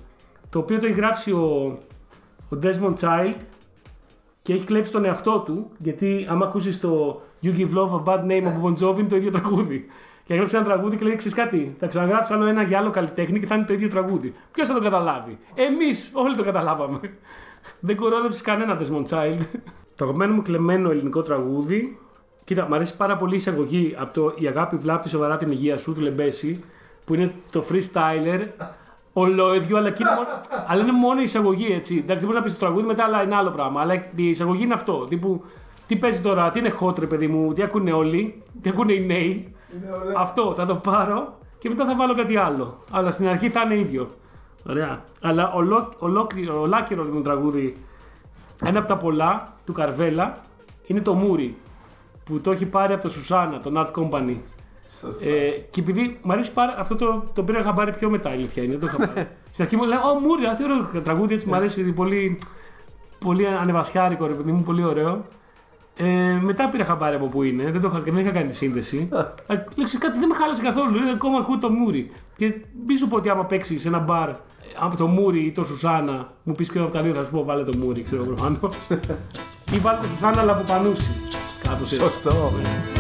το οποίο το έχει γράψει ο, ο Desmond Child και έχει κλέψει τον εαυτό του γιατί άμα ακούσεις το You Give Love a Bad Name από Bon Jovi είναι το ίδιο τραγούδι και έγραψε ένα τραγούδι και λέει: Ξέρεις κάτι, θα ξαναγράψω άλλο ένα για άλλο καλλιτέχνη και θα είναι το ίδιο τραγούδι. Ποιος θα το καταλάβει, Εμείς όλοι το καταλάβαμε. Δεν κορόδεψε κανένα Desmond Child. το αγαπημένο μου κλεμμένο ελληνικό τραγούδι Κοίτα, μου αρέσει πάρα πολύ η εισαγωγή από το Η αγάπη βλάπτει σοβαρά την υγεία σου του Λεμπέση, που είναι το freestyler, ολόιδιο, αλλά, είναι μόνο, αλλά είναι μόνο η εισαγωγή έτσι. Εντάξει, δεν μπορείς να πεις το τραγούδι μετά, αλλά είναι άλλο πράγμα. Αλλά η εισαγωγή είναι αυτό. Τύπου, τι παίζει τώρα, τι είναι hot ρε παιδί μου, τι ακούνε όλοι, τι ακούνε οι νέοι. Αυτό θα το πάρω και μετά θα βάλω κάτι άλλο. Αλλά στην αρχή θα είναι ίδιο. Ωραία. Αλλά ολόκληρο, ολάκυρο μου τραγούδι, ένα από τα πολλά του Καρβέλα, είναι το Μούρι που το έχει πάρει από το Σουσάνα, το Art Company. Σωστά. Ε, και επειδή μου αρέσει πάρα, αυτό το, το πήρα είχα πάρει πιο μετά, η αλήθεια είναι. Το είχα πάρει. Στην αρχή μου λέει: Ω, Μούρια, τι ωραίο τραγούδι, έτσι μου αρέσει πολύ, πολύ ανεβασιάρικο, ρε παιδί μου, πολύ ωραίο. Ε, μετά πήρα χαμπάρι από που είναι, δεν, το είχα, δεν είχα κάνει τη σύνδεση. Λέξει κάτι, δεν με χάλασε καθόλου. Είναι ακόμα ακούω το Μούρι. Και μη σου πω ότι άμα παίξεις σε ένα μπαρ από το Μούρι ή το Σουσάνα, μου πεις ποιο από τα δύο θα σου πω βάλε το Μούρι, ξέρω προφανώ. ή βάλε το Σουσάνα αλλά από πανούση. Κάπως έτσι. Σωστό. Όλοι με περνάνε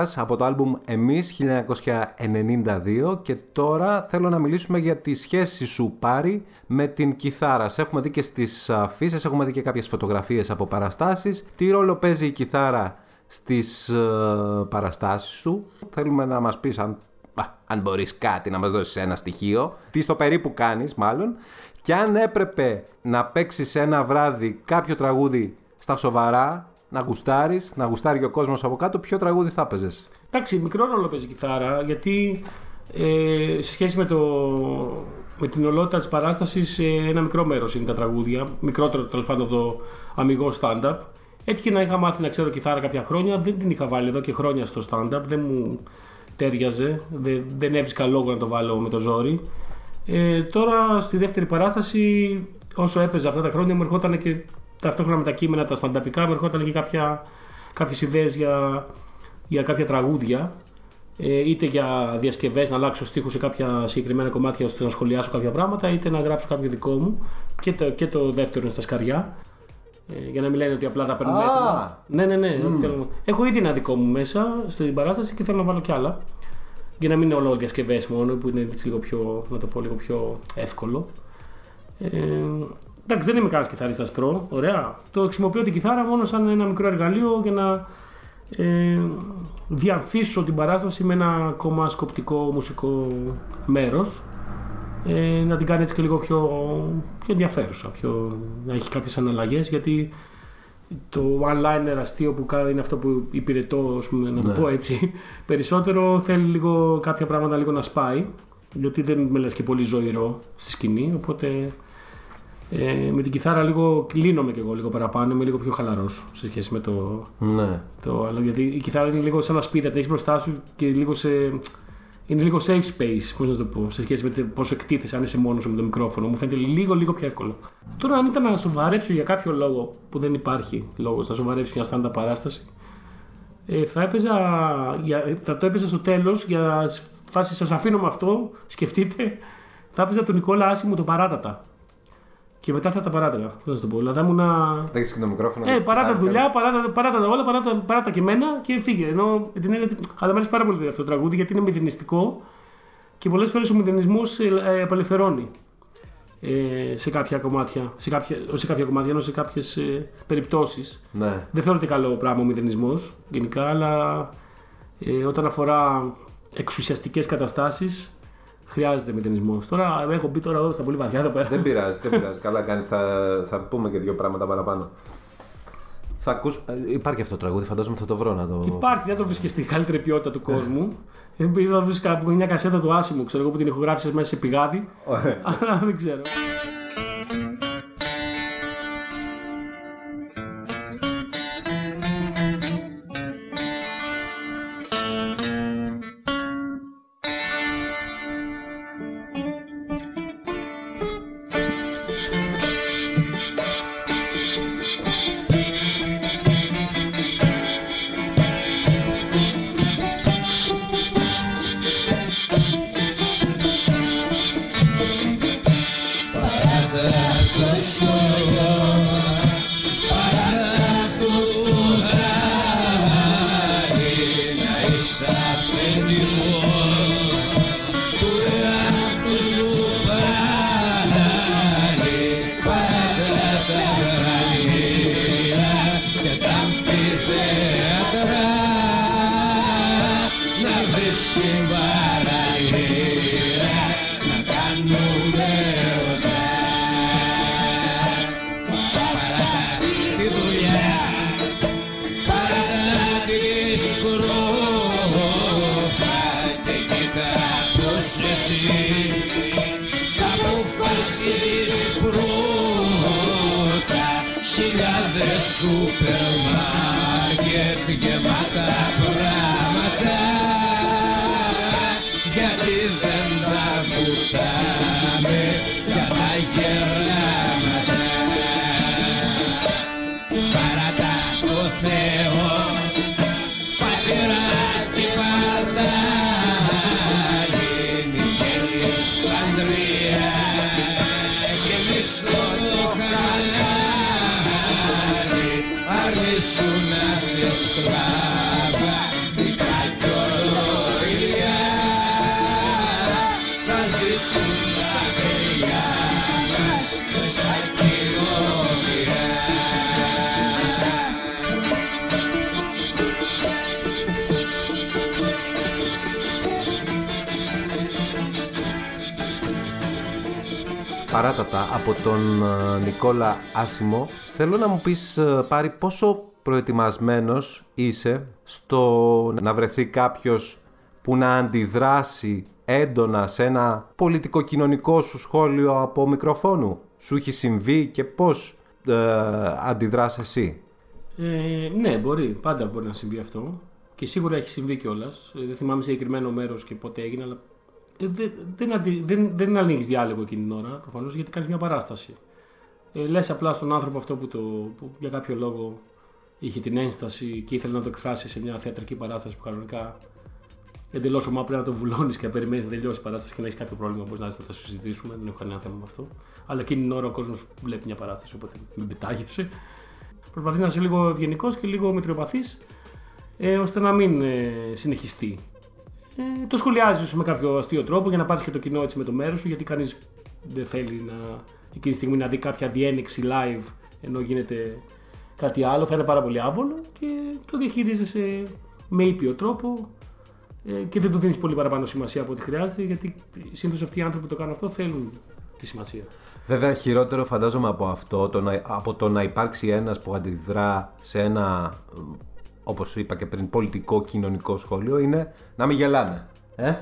Νίκος Καρβέλας από το άλμπουμ «Εμείς» 1992 και τώρα θέλω να μιλήσουμε για τη σχέση σου Πάρη με την κιθάρα. Σε έχουμε δει και στις αφήσεις, έχουμε δει και κάποιες φωτογραφίες από παραστάσεις. Τι ρόλο παίζει η κιθάρα στις ε, παραστάσεις σου; Θέλουμε να μας πεις αν, α, αν μπορείς κάτι να μας δώσεις ένα στοιχείο. Τι στο περίπου κάνεις μάλλον. Και αν έπρεπε να παίξεις ένα βράδυ κάποιο τραγούδι στα σοβαρά, να γουστάρεις, να γουστάρει ο κόσμος από κάτω, ποιο τραγούδι θα έπαιζες. Εντάξει, μικρό ρόλο παίζει η κιθάρα γιατί ε, σε σχέση με, το, με την ολότητα της παράστασης, ε, ένα μικρό μέρος είναι τα τραγούδια. Μικρότερο τέλος πάντων το αμυγό stand-up. Έτυχε να είχα μάθει να ξέρω κιθάρα κάποια χρόνια. Δεν την είχα βάλει εδώ και χρόνια στο stand-up. Δεν μου τέριαζε. Δεν, δεν έβρισκα λόγο να το βάλω με το ζόρι. Ε, τώρα στη δεύτερη παράσταση, όσο έπαιζε αυτά τα χρόνια, μου ερχόταν και ταυτόχρονα με τα κείμενα τα στανταπικά μου ερχόταν και κάποια, κάποιες ιδέες για, για κάποια τραγούδια ε, είτε για διασκευές να αλλάξω στίχους σε κάποια συγκεκριμένα κομμάτια ώστε να σχολιάσω κάποια πράγματα είτε να γράψω κάποιο δικό μου και το, και το δεύτερο είναι στα σκαριά ε, για να μην λένε ότι απλά τα παίρνουμε Α! έτοιμα. Ναι, ναι, ναι. Θέλω... Έχω ήδη ένα δικό μου μέσα στην παράσταση και θέλω να βάλω κι άλλα. Για να μην είναι όλο διασκευές μόνο, που είναι έτσι λίγο πιο, να το πω, λίγο πιο εύκολο. Ε, εντάξει, δεν είμαι κανένας κιθαρίστας προ. Ωραία. Το χρησιμοποιώ την κιθάρα μόνο σαν ένα μικρό εργαλείο για να ε, διαμφίσω την παράσταση με ένα ακόμα σκοπτικό μουσικό μέρος ε, να την κάνει έτσι και λίγο πιο, πιο ενδιαφέρουσα, πιο, να έχει κάποιες αναλλαγές γιατί το one-liner αστείο που κάνει είναι αυτό που υπηρετώ, ας πούμε, να το Ναι. πω έτσι. Περισσότερο θέλει λίγο κάποια πράγματα λίγο να σπάει, γιατί δεν με λες και πολύ ζωηρό στη σκηνή, οπότε ε, με την κιθάρα λίγο κλείνομαι και εγώ λίγο παραπάνω, είμαι λίγο πιο χαλαρός σε σχέση με το, Ναι. το άλλο. Γιατί η κιθάρα είναι λίγο σαν ένα σπίτι, τα έχεις μπροστά σου και λίγο σε. Είναι λίγο safe space, πώς να το πω, σε σχέση με το πόσο εκτίθεσαι αν είσαι μόνος σου με το μικρόφωνο. Μου φαίνεται λίγο, λίγο πιο εύκολο. Τώρα, αν ήταν να σοβαρέψω για κάποιο λόγο που δεν υπάρχει λόγος να σοβαρέψω μια στάντα παράσταση, ε, θα, έπαιζα, για, θα το έπαιζα στο τέλος για φάση σας αφήνω με αυτό, σκεφτείτε. Θα έπαιζα τον Νικόλα Άσιμου το παράτατα. Και μετά θα τα παράταγα. Πώς να σου το πω. Δηλαδή, θα ήμουνα Δεν έχεις και το μικρόφωνο. ε, παρά τα δουλειά, παρά τα, παρά τα όλα, παρά τα, παρά τα και εμένα και φύγε. Ενώ με την έννοια ότι- Αλλά μου αρέσει πάρα πολύ αυτό το τραγούδι γιατί είναι μηδενιστικό και πολλές φορές ο μηδενισμός ε, απελευθερώνει ε, σε κάποια κομμάτια. Σε κάποια, όχι σε κάποια κομμάτια, ενώ σε κάποιες ε, περιπτώσεις. Ναι. Δεν θεωρείται καλό πράγμα ο μηδενισμός γενικά, αλλά ε, όταν αφορά εξουσιαστικές καταστάσεις χρειάζεται μηδενισμός. Τώρα έχω μπει τώρα εδώ στα πολύ βαθιά εδώ πέρα. Δεν πειράζει, δεν πειράζει. Καλά κάνεις, θα, θα πούμε και δύο πράγματα παραπάνω. Θα ακούς... ε, Υπάρχει αυτό το τραγούδι, φαντάζομαι θα το βρω να το. Υπάρχει, δεν το βρίσκεις στη καλύτερη ποιότητα του κόσμου. Επειδή θα βρει κάπου μια κασέτα του άσημου, ξέρω εγώ που την ηχογράφησες μέσα σε πηγάδι. Αλλά δεν ξέρω. Γεμάτα πράγματα γιατί δεν τα βουτάμε παράτατα από τον ε, Νικόλα Άσιμο. Θέλω να μου πεις ε, πάρει πόσο προετοιμασμένος είσαι στο να βρεθεί κάποιος που να αντιδράσει έντονα σε ένα πολιτικο-κοινωνικό σου σχόλιο από μικροφόνου; Σου έχει συμβεί και πώς ε, αντιδράς εσύ; Ε, ναι, μπορεί. Πάντα μπορεί να συμβεί αυτό. Και σίγουρα έχει συμβεί κιόλας. Δεν θυμάμαι συγκεκριμένο μέρος και πότε έγινε, αλλά ε, δεν, δεν, αντι- δεν, δεν ανοίγεις διάλογο εκείνη την ώρα προφανώς γιατί κάνεις μια παράσταση. Ε, Λες απλά στον άνθρωπο αυτό που, το, που για κάποιο λόγο είχε την ένσταση και ήθελε να το εκφράσει σε μια θεατρική παράσταση που κανονικά εντελώς ομά πρέπει να τον βουλώνεις και να περιμένεις να τελειώσει η παράσταση και να έχεις κάποιο πρόβλημα. Μπορείς να δει, θα το συζητήσουμε, δεν έχω κανένα θέμα με αυτό. Αλλά εκείνη την ώρα ο κόσμος βλέπει μια παράσταση, οπότε μην πετάγεσαι. Προσπαθεί να είσαι λίγο ευγενικός και λίγο μετριοπαθή, ε, ώστε να μην ε, συνεχιστεί. Ε, το σχολιάζεις με κάποιο αστείο τρόπο για να πάρεις και το κοινό έτσι με το μέρος σου, γιατί κανείς δεν θέλει να, εκείνη τη στιγμή να δει κάποια διένεξη live ενώ γίνεται κάτι άλλο. Θα είναι πάρα πολύ άβολο και το διαχειρίζεσαι με ήπιο τρόπο ε, και δεν του δίνεις πολύ παραπάνω σημασία από ό,τι χρειάζεται, γιατί συνήθως αυτοί οι άνθρωποι που το κάνουν αυτό θέλουν τη σημασία. Βέβαια, χειρότερο φαντάζομαι από αυτό, το να, από το να υπάρξει ένας που αντιδρά σε ένα, ε, όπως είπα και πριν, πολιτικό κοινωνικό σχόλιο, είναι να μην γελάνε. Ε;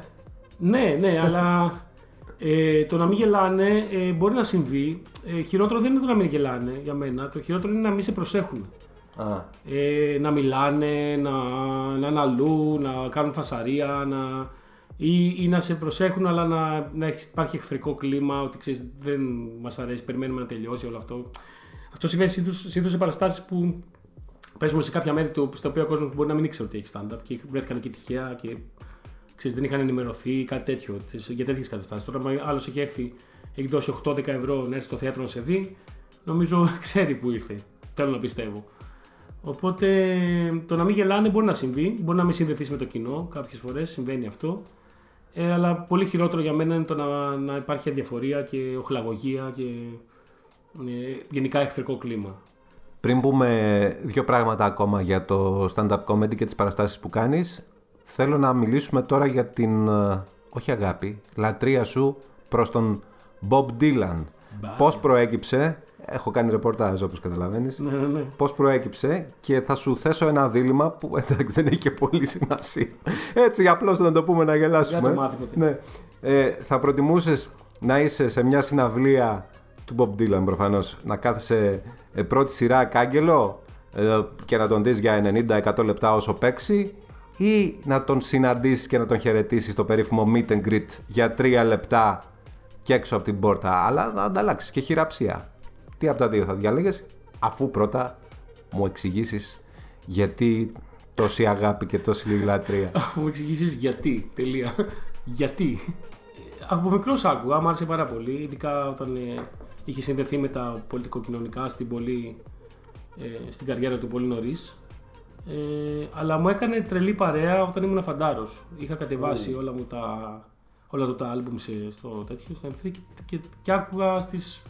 Ναι, ναι, αλλά ε, το να μην γελάνε ε, μπορεί να συμβεί. Ε, χειρότερο δεν είναι το να μην γελάνε για μένα. Το χειρότερο είναι να μην σε προσέχουν. Α, Ε, να μιλάνε, να, να είναι αλλού, να κάνουν φασαρία, να, ή, ή να σε προσέχουν, αλλά να, να έχει- υπάρχει εχθρικό κλίμα, ότι ξέρεις, δεν μας αρέσει, περιμένουμε να τελειώσει όλο αυτό. Αυτό συμβαίνει συνήθως σε παραστάσεις που παίζουμε σε κάποια μέρη του, στα οποία ο κόσμος μπορεί να μην ήξερε ότι έχει stand-up και βρέθηκαν εκεί τυχαία και ξέρεις, δεν είχαν ενημερωθεί ή κάτι τέτοιο τις- για τέτοιες καταστάσεις. Τώρα, αν άλλος έχει έρθει, έχει δώσει 8-10 ευρώ να έρθει στο θέατρο να σε δει, νομίζω ξέρει που ήρθε. Θέλω να πιστεύω. Οπότε το να μην γελάνε μπορεί να συμβεί, μπορεί να μην συνδεθείς με το κοινό. Κάποιες φορές συμβαίνει αυτό. Ε, αλλά πολύ χειρότερο για μένα είναι το να, να υπάρχει αδιαφορία και οχλαγωγία και ε, γενικά εχθρικό κλίμα. Πριν πούμε δύο πράγματα ακόμα για το stand-up comedy και τις παραστάσεις που κάνεις, θέλω να μιλήσουμε τώρα για την, ε, όχι αγάπη, λατρεία σου προς τον Bob Dylan. Μπα. Πώς προέκυψε, έχω κάνει ρεπορτάζ όπως καταλαβαίνεις, Ναι, ναι, ναι. πώς προέκυψε και θα σου θέσω ένα δίλημα που εντάξει δεν έχει και πολύ σημασία. Έτσι απλώς να το πούμε να γελάσουμε. Για το μάθημα, τι. Ναι. Ε, θα προτιμούσες να είσαι σε μια συναυλία του Bob Dylan προφανώς, να κάθεσαι ε, πρώτη σειρά κάγκελο ε, και να τον δεις για 90-100 λεπτά όσο παίξει ή να τον συναντήσεις και να τον χαιρετήσεις στο περίφημο meet and greet για 3 λεπτά και έξω από την πόρτα, αλλά να ανταλλάξεις και χειραψία. Τι από τα δύο θα διαλέγεις, αφού πρώτα μου εξηγήσεις γιατί τόση αγάπη και τόση λίγη λατρεία. Αφού μου εξηγήσεις γιατί. Τελεία. γιατί. Ε, Από μικρός άκουγα, μου άρεσε πάρα πολύ, ειδικά όταν ε, είχε συνδεθεί με τα πολιτικοκοινωνικά στην, πολύ, ε, στην καριέρα του πολύ νωρίς. Ε, αλλά μου έκανε τρελή παρέα όταν ήμουν φαντάρος. Είχα κατεβάσει όλα μου τα, όλα του τα άλμπουμ σε, στο τέτοιο, στο MP3 και, και, και άκουγα στις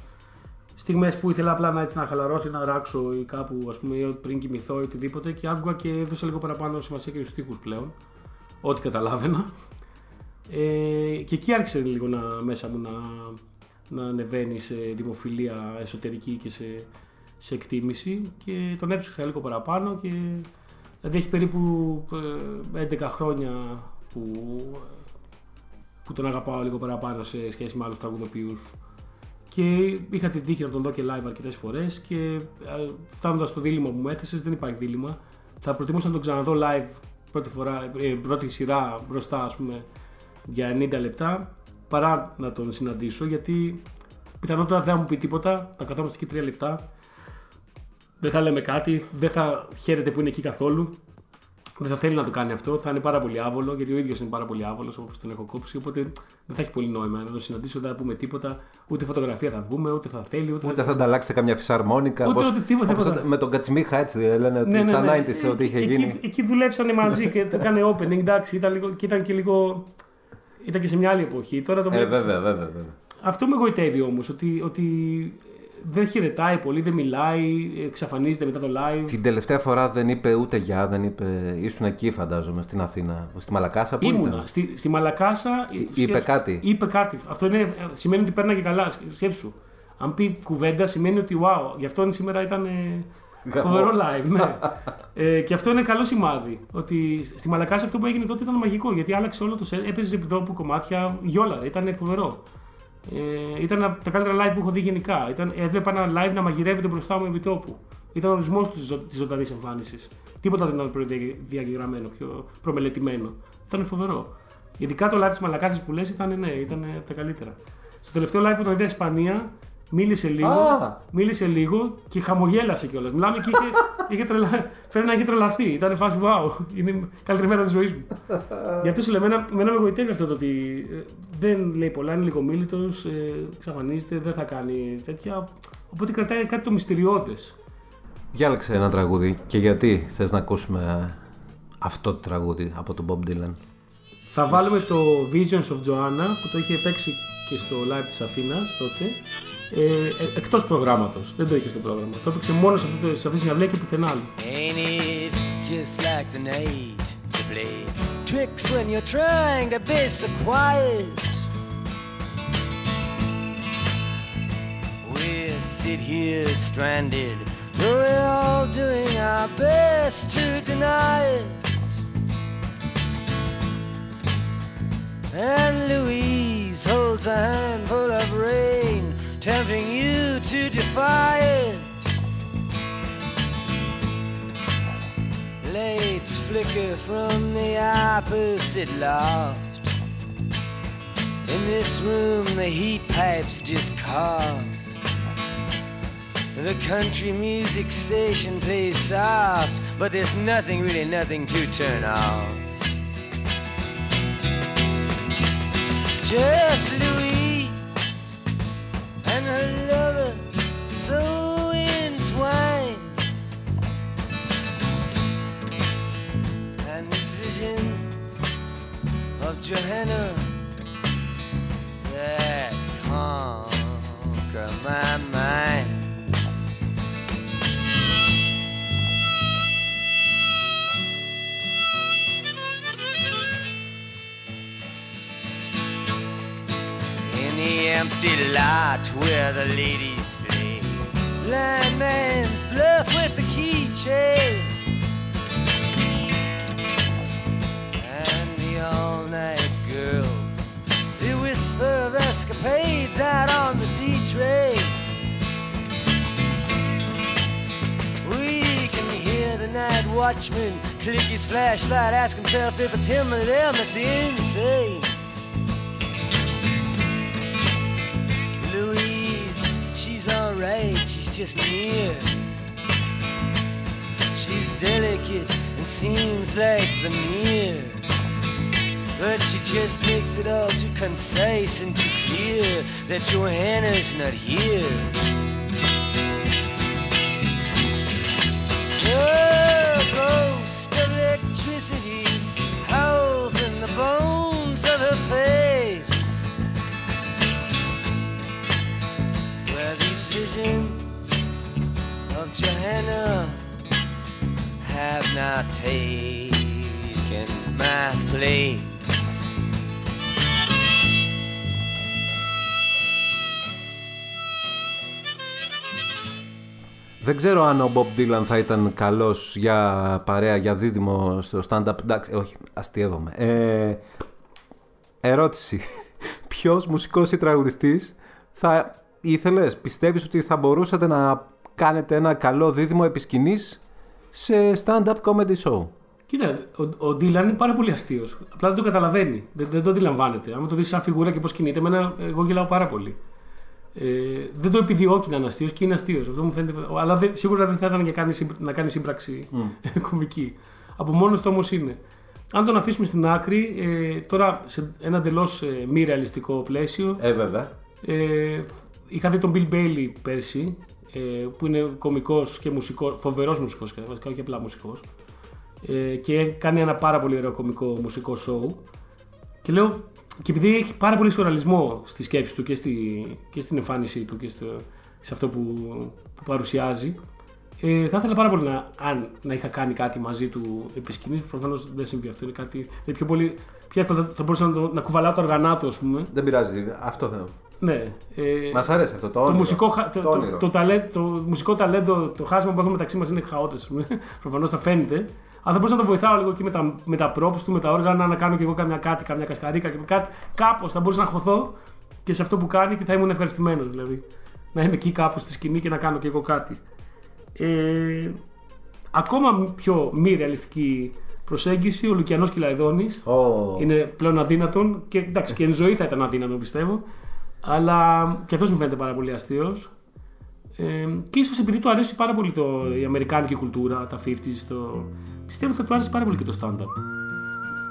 στιγμές που ήθελα απλά να, έτσι, να χαλαρώσω ή να ράξω ή κάπου ας πούμε, ή πριν κοιμηθώ ή οτιδήποτε και άκουγα και έδωσα λίγο παραπάνω σημασία και στους στίχους πλέον, ό,τι καταλάβαινα. Ε, και εκεί άρχισε λίγο να, μέσα μου να, να ανεβαίνει σε δημοφιλία εσωτερική και σε, σε εκτίμηση και τον έψαξα λίγο παραπάνω και δηλαδή έχει περίπου ε, 11 χρόνια που, που τον αγαπάω λίγο παραπάνω σε σχέση με άλλους τραγουδοποιούς και είχα την τύχη να τον δω και live αρκετές φορές. Και φτάνοντας στο δίλημα που μου έθεσες, δεν υπάρχει δίλημα. Θα προτιμούσα να τον ξαναδώ live πρώτη, φορά, ε, πρώτη σειρά μπροστά, ας πούμε, για 90 λεπτά παρά να τον συναντήσω γιατί πιθανότατα δεν θα μου πει τίποτα. Θα καθόμαστε εκεί 3 λεπτά. Δεν θα λέμε κάτι, δεν θα χαίρεται που είναι εκεί καθόλου. Δεν θα θέλει να το κάνει αυτό, θα είναι πάρα πολύ άβολο γιατί ο ίδιος είναι πάρα πολύ άβολος όπως τον έχω κόψει. Οπότε δεν θα έχει πολύ νόημα να τον συναντήσω, δεν θα πούμε τίποτα. Ούτε φωτογραφία θα βγούμε, ούτε θα θέλει, ούτε, Ούτε θα ανταλλάξετε καμιά φυσαρμόνικα. Ούτε πώς- ούτε τίποτα, όπως τίποτα. Με τον Κατσιμίχα έτσι λένε ότι Ναι, ναι, στα ναι. 90s ότι είχε εκεί, γίνει. Εκεί δουλέψανε μαζί και το έκανε opening, εντάξει, ήταν, λίγο, και ήταν και λίγο. Ήταν και σε μια άλλη εποχή. Τώρα το Ε, βλέπεις- βέβαια, βέβαια. βέβαια. Αυτό με γοητεύει όμως, ότι, ότι δεν χαιρετάει πολύ, δεν μιλάει, εξαφανίζεται μετά το live. Την τελευταία φορά δεν είπε ούτε γεια, δεν είπε. ήσουν εκεί, φαντάζομαι, στην Αθήνα. Στη Μαλακάσα, πού Ήμουνα. ήταν. Στη, στη Μαλακάσα. είπε κάτι; Είπε κάτι. Αυτό είναι, σημαίνει ότι πέρναγε καλά. Σκ- Σκέψου. Αν πει κουβέντα, σημαίνει ότι wow, γι' αυτό σήμερα ήταν ε, Γαμό. Φοβερό live. Ναι. ε, και αυτό είναι καλό σημάδι. Ότι στη Μαλακάσα αυτό που έγινε τότε ήταν μαγικό. Γιατί άλλαξε όλο το σετ. Έπαιζε επιδόπου κομμάτια, γιόλαρε. Ήταν φοβερό. Ε, ήταν από τα καλύτερα live που έχω δει γενικά. Ήταν, έβλεπα ένα live να μαγειρεύεται μπροστά μου επί τόπου. Ήταν ο ορισμός της ζωντανής εμφάνισης. Τίποτα δεν ήταν προδιαγεγραμμένο, πιο προμελετημένο. Ήταν φοβερό. Ειδικά το live της Μαλακάση που λες ήταν, ναι, ήταν από τα καλύτερα. Στο τελευταίο live που τον είδα Ισπανία, μίλησε λίγο, Α. μίλησε λίγο και χαμογέλασε κιόλας. Μιλάμε και είχε, είχε τρελα... φέρει να έχει τρελαθεί. Ήταν φάση, wow, είναι η καλύτερη μέρα της ζωής μου. Γι' αυτό σου λέω, εμένα, εμένα με εγωιτεύει αυτό το ότι ε, δεν λέει πολλά, είναι λίγο μίλητος, ε, εξαφανίζεται, δεν θα κάνει τέτοια. Οπότε κρατάει κάτι το μυστηριώδες. Διάλεξε ένα τραγούδι και γιατί θες να ακούσουμε αυτό το τραγούδι από τον Bob Dylan. Θα βάλουμε το Visions of Joanna που το είχε παίξει και στο live της Αθήνας τότε. Ε, ε, εκτός προγράμματος. Δεν το είχε στο πρόγραμμα. Το έπαιξε μόνο σε αυτή, σε αυτή τη συναυλία και πουθενά άλλο. Ain't it just like the night to play tricks when you're trying to be so quiet? We sit here stranded, though we're all doing our best to deny it. And Louise holds a handful of rain, tempting you to defy it. Lights flicker from the opposite loft. In this room, the heat pipes just cough. The country music station plays soft, but there's nothing, really nothing to turn off. Just Louise and her lover so entwined. and these visions of Johanna that conquer my mind. The empty lot where the ladies play, blind man's bluff with the keychain. and the all night girls. The whisper of escapades out on the D train. We can hear the night watchman click his flashlight, ask himself if it's him or them that's insane. Alright, she's just near. She's delicate and seems like the mirror. But she just makes it all too concise and too clear that Johanna's not here. Have not taken my place. Δεν ξέρω αν ο Bob Dylan θα ήταν καλός για παρέα, για δίδυμο στο stand-up. Εντάξει, όχι, αστείευομαι. Ε, ερώτηση. Ποιος μουσικός ή τραγουδιστής θα ήθελες, πιστεύεις ότι θα μπορούσατε να κάνετε ένα καλό δίδυμο επί σκηνής σε stand-up comedy show. Κοίτα, ο, ο Dylan είναι πάρα πολύ αστείος. Απλά δεν το καταλαβαίνει. Δεν, δεν το αντιλαμβάνεται. Αν το δεις σαν φιγούρα και πώς κινείται, εμένα, εγώ γελάω πάρα πολύ. Ε, δεν το επιδιώκει να είναι αστείος και είναι αστείος. Αυτό μου φαίνεται. Αλλά δεν, σίγουρα δεν θα ήταν για κάνει, σύμπ- να κάνει σύμπραξη κομική. Από μόνος του όμως είναι. Αν τον αφήσουμε στην άκρη, ε, τώρα σε ένα εντελώς μη ρεαλιστικό πλαίσιο, Ε, βέβαια. ε, είχα δει τον Bill Bailey πέρσι, ε, που είναι κωμικός και μουσικός, φοβερός μουσικός, βασικά όχι απλά μουσικός. Ε, και κάνει ένα πάρα πολύ ωραίο κωμικό μουσικό show. Και λέω, και επειδή έχει πάρα πολύ σουραλισμό στη σκέψη του και, στη, και στην εμφάνισή του και στο, σε αυτό που, που παρουσιάζει. Ε, θα ήθελα πάρα πολύ να, αν, να είχα κάνει κάτι μαζί του επί σκηνής, προφανώς δεν συμβεί αυτό. Είναι κάτι είναι πιο πολύ. Πιο εύκολα θα μπορούσα να, το, να κουβαλάω το οργανάτο, ας πούμε. Δεν πειράζει. Αυτό θέλω. Ναι. Ε, Μας αρέσει αυτό το το, όνειρο. μουσικό, χα- το, Το το, όνειρο. το, ταλέ- το μουσικό ταλέντο, το χάσμα που έχουμε μεταξύ μας είναι χαότες. Προφανώς θα φαίνεται. Αλλά θα μπορούσα να το βοηθάω λίγο εκεί με τα, με τα props του, με τα όργανα, να κάνω κι εγώ καμιά κάτι, καμιά κασκαρίκα και κάτι. Κάπως θα μπορούσα να χωθώ και σε αυτό που κάνει και θα ήμουν ευχαριστημένος. Δηλαδή. Να είμαι εκεί κάπου στη σκηνή και να κάνω κι εγώ κάτι. Ε, ακόμα πιο μη ρεαλιστική προσέγγιση, ο Λουκιανός Κυλαϊδόνης Ω, είναι πλέον αδύνατον και εντάξει και εν ζωή θα ήταν αδύνατο πιστεύω. Αλλά και αυτός μου φαίνεται πάρα πολύ αστείος. Ε, και ίσως επειδή του αρέσει πάρα πολύ το, η αμερικάνικη κουλτούρα, τα 50s, το... πιστεύω ότι θα του άρεσε πάρα πολύ και το stand-up.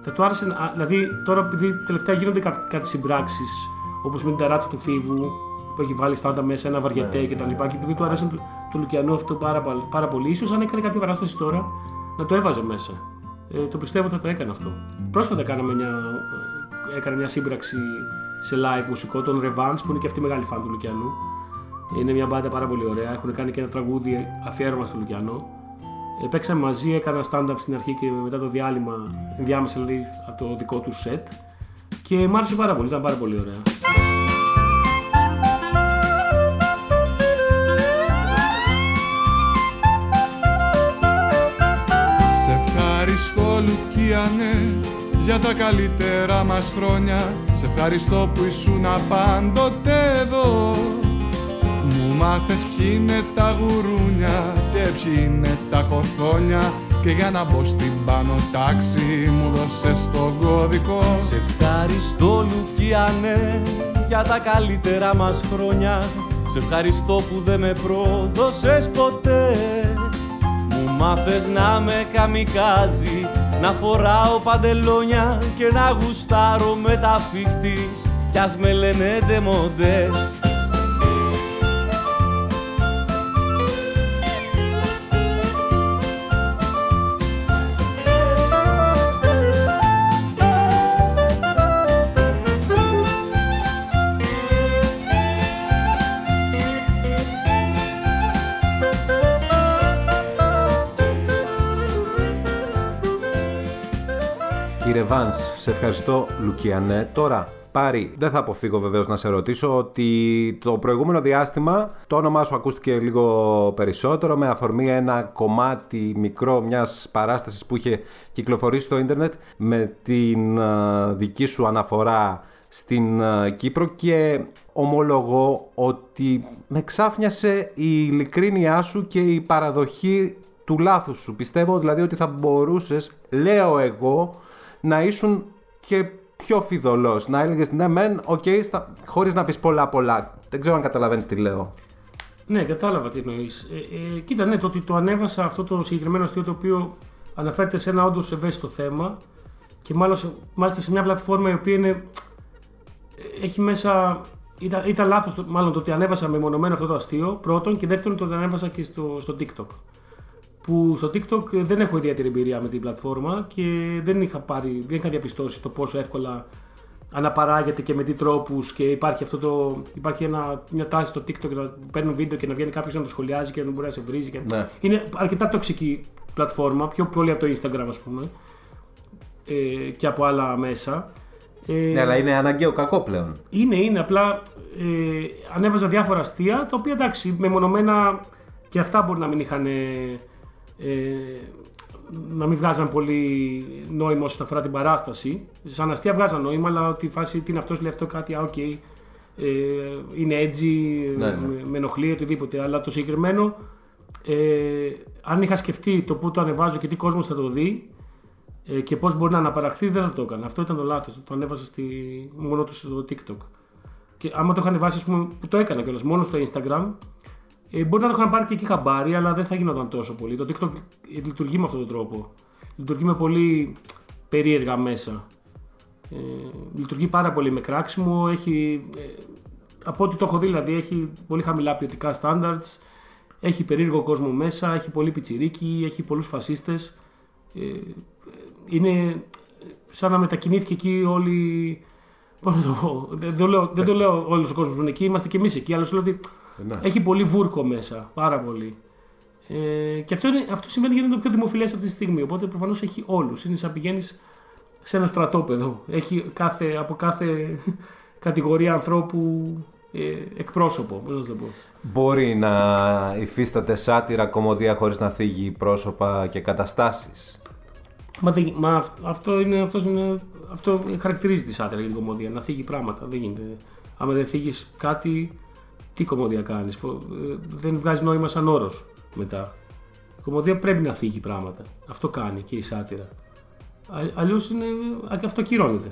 Θα του άρεσε, να- δηλαδή τώρα επειδή τελευταία γίνονται κά, κάτι συμπράξεις, όπως με την ταράτσα του Φίβου που έχει βάλει stand-up μέσα, ένα βαριετέ κτλ. Και, επειδή του αρέσει του, του Λουκιανού αυτό πάρα, πολύ- πάρα πολύ, ίσως αν έκανε κάποια παράσταση τώρα να το έβαζε μέσα. Ε, το πιστεύω ότι θα το έκανε αυτό. Πρόσφατα κάναμε μια, ε, έκανε μια σύμπραξη σε live μουσικό, τον Revans, που είναι και αυτή μεγάλη φαν του Λουκιανού. Είναι μια μπάντα πάρα πολύ ωραία. Έχουν κάνει και ένα τραγούδι αφιέρωμα στο Λουκιανό. Ε, παίξαμε μαζί, έκανα stand-up στην αρχή και μετά το διάλειμμα, ενδιάμεσα δηλαδή από το δικό του set. Και μ' άρεσε πάρα πολύ, ήταν πάρα πολύ ωραία. Σε ευχαριστώ Λουκίανε για τα καλύτερα μας χρόνια Σε ευχαριστώ που ήσουν πάντοτε εδώ. Μου μάθες ποιοι είναι τα γουρούνια και ποιοι είναι τα κοθόνια. Και για να μπω στην πάνω τάξη μου δώσες τον κώδικο. Σε ευχαριστώ Λουκιανέ για τα καλύτερα μας χρόνια. Σε ευχαριστώ που δεν με πρόδωσες ποτέ. Μου μάθες να με καμικάζεις Να φοράω παντελόνια και να γουστάρω με τα 50's Κι ας με λένε ντεμοντέ Η Revans, σε ευχαριστώ Λουκιανέ. Τώρα, Πάρη, δεν θα αποφύγω βεβαίως να σε ρωτήσω ότι το προηγούμενο διάστημα το όνομά σου ακούστηκε λίγο περισσότερο με αφορμή ένα κομμάτι μικρό μιας παράστασης που είχε κυκλοφορήσει στο ίντερνετ με την α, δική σου αναφορά στην α, Κύπρο και ομολογώ ότι με ξάφνιασε η ειλικρίνειά σου και η παραδοχή του λάθους σου. Πιστεύω δηλαδή ότι θα μπορούσες, λέω εγώ, να ήσουν και πιο φειδωλός. Να έλεγες ναι μεν, οκ, στα... χωρίς να πεις πολλά πολλά. Δεν ξέρω αν καταλαβαίνεις τι λέω. Ναι, κατάλαβα τι εννοείς. Ε, ε, κοίτα, ναι, το ότι το ανέβασα αυτό το συγκεκριμένο αστείο το οποίο αναφέρεται σε ένα όντως ευαίσθητο θέμα και μάλιστα, μάλιστα σε μια πλατφόρμα η οποία είναι, έχει μέσα. Ήταν, ήταν λάθος, μάλλον το ότι ανέβασα μεμονωμένο αυτό το αστείο, πρώτον, και δεύτερον το ότι ανέβασα και στο, στο TikTok. Που στο TikTok δεν έχω ιδιαίτερη εμπειρία με την πλατφόρμα και δεν είχα, πάρει, δεν είχα διαπιστώσει το πόσο εύκολα αναπαράγεται και με τι τρόπους και υπάρχει, αυτό το, υπάρχει ένα, μια τάση στο TikTok να παίρνουν βίντεο και να βγαίνει κάποιος να το σχολιάζει και να μπορεί να σε βρίζει. Και... Ναι. Είναι αρκετά τοξική πλατφόρμα, πιο πολύ από το Instagram, ας πούμε, ε, και από άλλα μέσα. Ε, Ναι, αλλά είναι αναγκαίο κακό πλέον. είναι, είναι. Απλά ε, ανέβαζα διάφορα αστεία τα οποία εντάξει, μεμονωμένα και αυτά μπορεί να μην είχαν. Ε, ε, να μην βγάζαν πολύ νόημα όσον αφορά την παράσταση. Σαν αστεία βγάζαν νόημα, αλλά ότι η φάση τι είναι αυτός, λέει αυτό κάτι, α, οκ. ε, είναι edgy, Ναι, ναι. Με, με ενοχλεί, οτιδήποτε. Αλλά το συγκεκριμένο, ε, αν είχα σκεφτεί το πού το ανεβάζω και τι κόσμος θα το δει, ε, και πώς μπορεί να αναπαραχθεί, δεν θα το έκανα. Αυτό ήταν το λάθος. Το ανέβασα στη... μόνο του στο TikTok. Και άμα το είχα ανεβάσει, ας πούμε, που το έκανα κιόλας μόνο στο Instagram, ε, μπορεί να το είχαν πάρει και εκεί χαμπάρι, αλλά δεν θα γινόταν τόσο πολύ. Το TikTok λειτουργεί με αυτόν τον τρόπο. Λειτουργεί με πολύ περίεργα μέσα. Ε, λειτουργεί πάρα πολύ με κράξιμο. Έχει, ε, από ό,τι το έχω δει, δηλαδή, έχει πολύ χαμηλά ποιοτικά standards. Έχει περίεργο κόσμο μέσα, έχει πολύ πιτσιρίκι, έχει πολλούς φασίστες. Ε, είναι σαν να μετακινήθηκε εκεί όλη, Πώς να το πω. Δεν, το λέω, δεν το λέω όλος ο κόσμος που είναι εκεί, είμαστε και εμείς εκεί. Αλλά σου λέω ότι Ναι. έχει πολύ βούρκο μέσα. Πάρα πολύ. Ε, και αυτό, είναι, αυτό συμβαίνει γιατί είναι το πιο δημοφιλές αυτή τη στιγμή. Οπότε προφανώς έχει όλους. Είναι σαν πηγαίνεις σε ένα στρατόπεδο. Έχει κάθε, από κάθε κατηγορία ανθρώπου ε, εκπρόσωπο. Πώς να σου το πω. Μπορεί να υφίσταται σάτυρα κομμωδία χωρίς να θίγει πρόσωπα και καταστάσεις. Μα, δεν- μα αυ- αυτό, είναι, αυτός είναι, αυτό χαρακτηρίζει τη σάτυρα για την κομμωδία. Να θίγει πράγματα. Δεν γίνεται. Άμα δεν θίγεις κάτι, τι κομμωδία κάνεις; Δεν βγάζει νόημα σαν όρος μετά. Η κομμωδία πρέπει να θίγει πράγματα. Αυτό κάνει και η σάτυρα. Αλλιώς αυτό ακυρώνεται.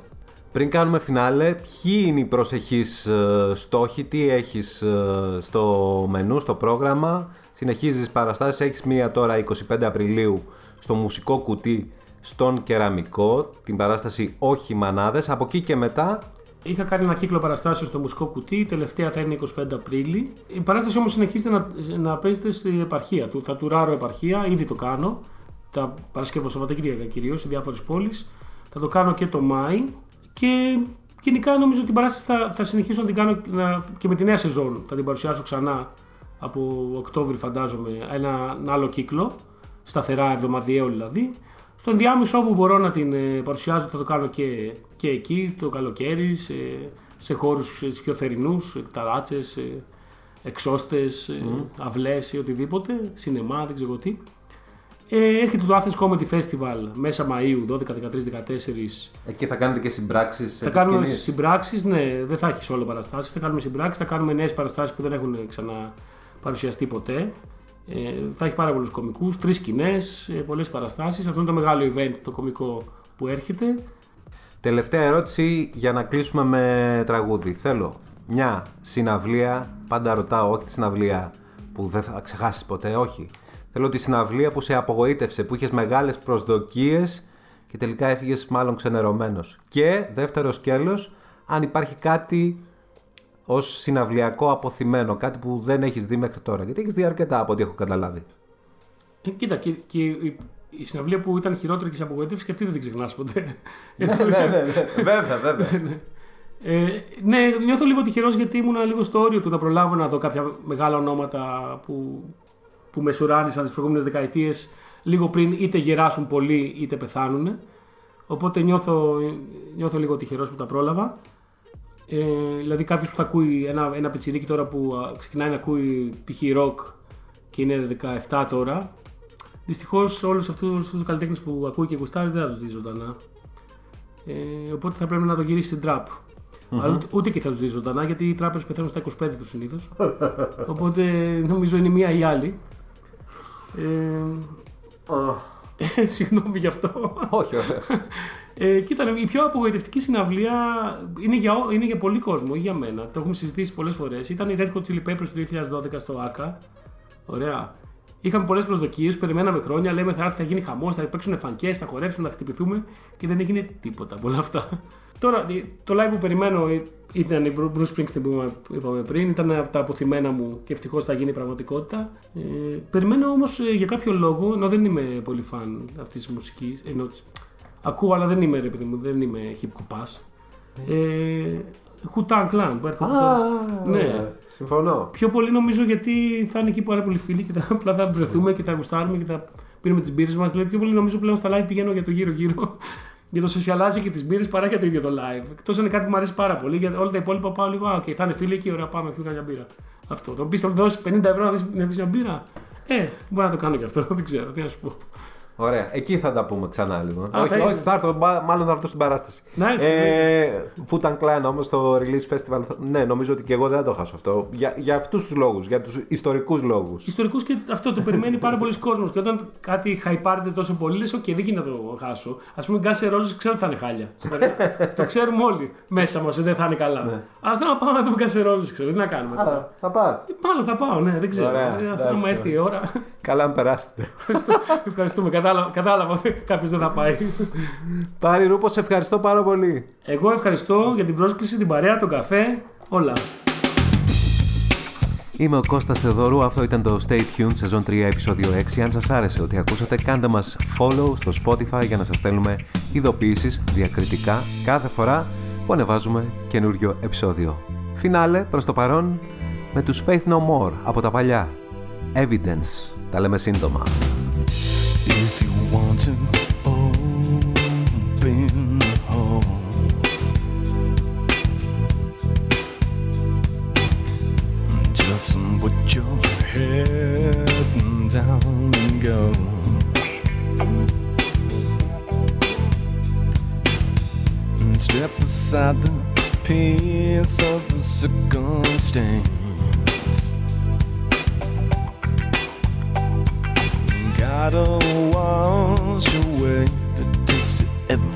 Πριν κάνουμε φινάλε, ποιοι είναι οι προσεχείς ε, στόχοι, τι έχεις ε, στο μενού, στο πρόγραμμα; Συνεχίζεις παραστάσεις, έχεις μία τώρα 25 Απριλίου στο μουσικό κουτί στον Κεραμικό, την παράσταση «Όχι Μανάδες». Από εκεί και μετά Είχα κάνει ένα κύκλο παραστάσεων στο μουσικό κουτί, η τελευταία θα είναι 25 Απρίλη. Η παράσταση όμως συνεχίζεται να, να παίζεται στην επαρχία του. Θα τουράρω επαρχία, ήδη το κάνω. Τα Παρασκευό Σαββατοκύριακα κυρίως σε διάφορες πόλεις. Θα το κάνω και το Μάη. Και γενικά νομίζω ότι την παράσταση θα, θα συνεχίσω να την κάνω να- και με τη νέα σεζόν. Θα την παρουσιάσω ξανά από Οκτώβρη, φαντάζομαι, ένα, ένα άλλο κύκλο. Σταθερά, εβδομαδιαίο δηλαδή. Στο ενδιάμεσο όπου μπορώ να την ε, παρουσιάζω θα το κάνω και, και εκεί το καλοκαίρι, σε, σε χώρους ε, πιο θερινούς, ε, ταράτσες, ε, εξώστες, ε, αυλές ή οτιδήποτε, σινεμά, δεν ξέρω τι. Ε, έρχεται το Athens Comedy Festival μέσα Μαΐου, 12, 13, 14. εκεί θα κάνετε και συμπράξεις Θα κάνουμε συμπράξεις, ναι, δεν θα έχει όλο παραστάσεις. Θα κάνουμε συμπράξεις, θα κάνουμε νέες παραστάσεις που δεν έχουν ξαναπαρουσιαστεί ποτέ. Ε, θα έχει πάρα πολλούς κομικούς, τρεις σκηνές, ε, πολλές παραστάσεις. Αυτό είναι το μεγάλο event, το κομικό που έρχεται. Τελευταία ερώτηση για να κλείσουμε με τραγούδι. Θέλω μια συναυλία, πάντα ρωτάω, όχι τη συναυλία που δεν θα ξεχάσεις ποτέ, όχι. Θέλω τη συναυλία που σε απογοήτευσε, που είχες μεγάλες προσδοκίες και τελικά έφυγες μάλλον ξενερωμένος. Και δεύτερο σκέλος, αν υπάρχει κάτι ως συναυλιακό αποθυμένο, κάτι που δεν έχεις δει μέχρι τώρα. Γιατί έχεις δει αρκετά από ό,τι έχω καταλάβει. Ε, κοίτα, και, και η, η συναυλία που ήταν χειρότερη και σε απογοήτευση και αυτή δεν την ξεχνάς ποτέ. ναι, ναι, ναι, βέβαια, βέβαια. Ε, ναι, νιώθω λίγο τυχερός γιατί ήμουν λίγο στο όριο του να προλάβω να δω κάποια μεγάλα ονόματα που, που μεσουράνησαν τις προηγούμενες δεκαετίες λίγο πριν είτε γεράσουν πολύ είτε πεθάνουν. Οπότε νιώθω, νιώθω λίγο τυχερός που τα πρόλαβα. Ε, δηλαδή κάποιος που θα ακούει ένα, ένα πιτσιρίκι τώρα που α, ξεκινάει να ακούει π.χ. ροκ και είναι 17 τώρα. Δυστυχώς όλους αυτούς τους καλλιτέχνες που ακούει και γουστάρει δεν θα τους δει ζωντανά. Ε, οπότε θα πρέπει να το γυρίσει στην τραπ. Αλλά ούτε, ούτε και θα τους δει ζωντανά γιατί οι τράπερς πεθαίνουν στα 25 τους συνήθως. οπότε νομίζω είναι μία ή άλλη. Ε, συγγνώμη γι' αυτό. όχι, ωραία. Ε, κοίτα, η πιο απογοητευτική συναυλία είναι για, ό- είναι για πολύ κόσμο, όχι για μένα. Το έχουμε συζητήσει πολλές φορές. Ήταν η Red Hot Chili Peppers του 2012 στο ΑΚΑ. Ωραία. Είχαμε πολλές προσδοκίες, περιμέναμε χρόνια. Λέμε θα έρθει, θα γίνει χαμός, θα παίξουν φανκές, θα χορέψουν, θα χτυπηθούμε και δεν έγινε τίποτα από όλα αυτά. Τώρα, το live που περιμένω ήταν η Bruce Springsteen που είπαμε- είπαμε πριν, ήταν από τα αποθυμένα μου και ευτυχώς θα γίνει πραγματικότητα. Ε, περιμένω όμως για κάποιο λόγο, ενώ δεν είμαι πολύ φαν αυτής της μουσικής, ενώ της, ακούω αλλά δεν είμαι ρε παιδί μου, δεν είμαι hip hop ε, Wu-Tang Clan που έρχονται τώρα. Ναι. Συμφωνώ. Πιο πολύ νομίζω γιατί θα είναι εκεί πάρα πολλοί φίλοι και θα, απλά θα βρεθούμε και θα γουστάρουμε και θα πίνουμε τις μπύρες μας. Δηλαδή, πιο πολύ νομίζω πλέον στα live πηγαίνω για το γύρω-γύρω. για το socialize και τις μπύρες παρά για το ίδιο το live. Εκτός αν είναι κάτι που μου αρέσει πάρα πολύ. Για όλα τα υπόλοιπα πάω λίγο. Α, okay, θα είναι φίλοι εκεί, ωραία, πάμε, πιούμε μια μπύρα. Αυτό. Το πει, θα μου δώσει 50 ευρώ να δεις- να πεις μια μπύρα. Ε, μπορεί να το κάνω και αυτό. Δεν ξέρω, τι να σου πω. Ωραία. Εκεί θα τα πούμε ξανά λοιπόν. Α, όχι, θα όχι, είναι. θα έρθω, μα- μάλλον θα έρθω στην παράσταση. Nice, ε, Φούταν Κλάν όμως στο release festival. θα- Ναι, νομίζω ότι και εγώ δεν θα το χάσω αυτό. Για, για αυτούς τους λόγους, για τους ιστορικούς λόγους. Ιστορικούς και αυτό το περιμένει πάρα πολλοί κόσμος. Και όταν κάτι χαϊπάρεται τόσο πολύ, λες: OK, δεν γίνεται να το χάσω. Α πούμε, Γκάσε Ρόζε ξέρω ότι θα είναι χάλια. το ξέρουμε όλοι μέσα μας ότι δεν θα είναι καλά. Αλλά θέλω να πάω να δω Γκάσε Ρόζε, ξέρω. Τι να κάνουμε. τώρα. θα πας. Ε, Μάλλον θα πάω, ναι, δεν ξέρω. Ωραία, Ε, εντάξει, Άμα έρθει η ώρα. Καλά να περάσετε. Ευχαριστώ- Ευχαριστούμε κατάλαβα, κατάλαβα κάποιος δεν θα πάει. Πάρη Ρούπο, ευχαριστώ πάρα πολύ. Εγώ ευχαριστώ για την πρόσκληση, την παρέα, τον καφέ, όλα. Είμαι ο Κώστας Θεδωρού, αυτό ήταν το Stay Tuned σεζόν 3 επεισόδιο 6. Αν σας άρεσε ό,τι ακούσατε, κάντε μας follow στο Spotify για να σας στέλνουμε ειδοποιήσεις διακριτικά κάθε φορά που ανεβάζουμε καινούριο επεισόδιο. Φινάλε προς το παρόν με τους Faith No More από τα παλιά. Evidence, τα λέμε σύντομα. to open the hole. Just put your head down and go. And step aside the piece of circumstance. I don't wash away the taste of everything.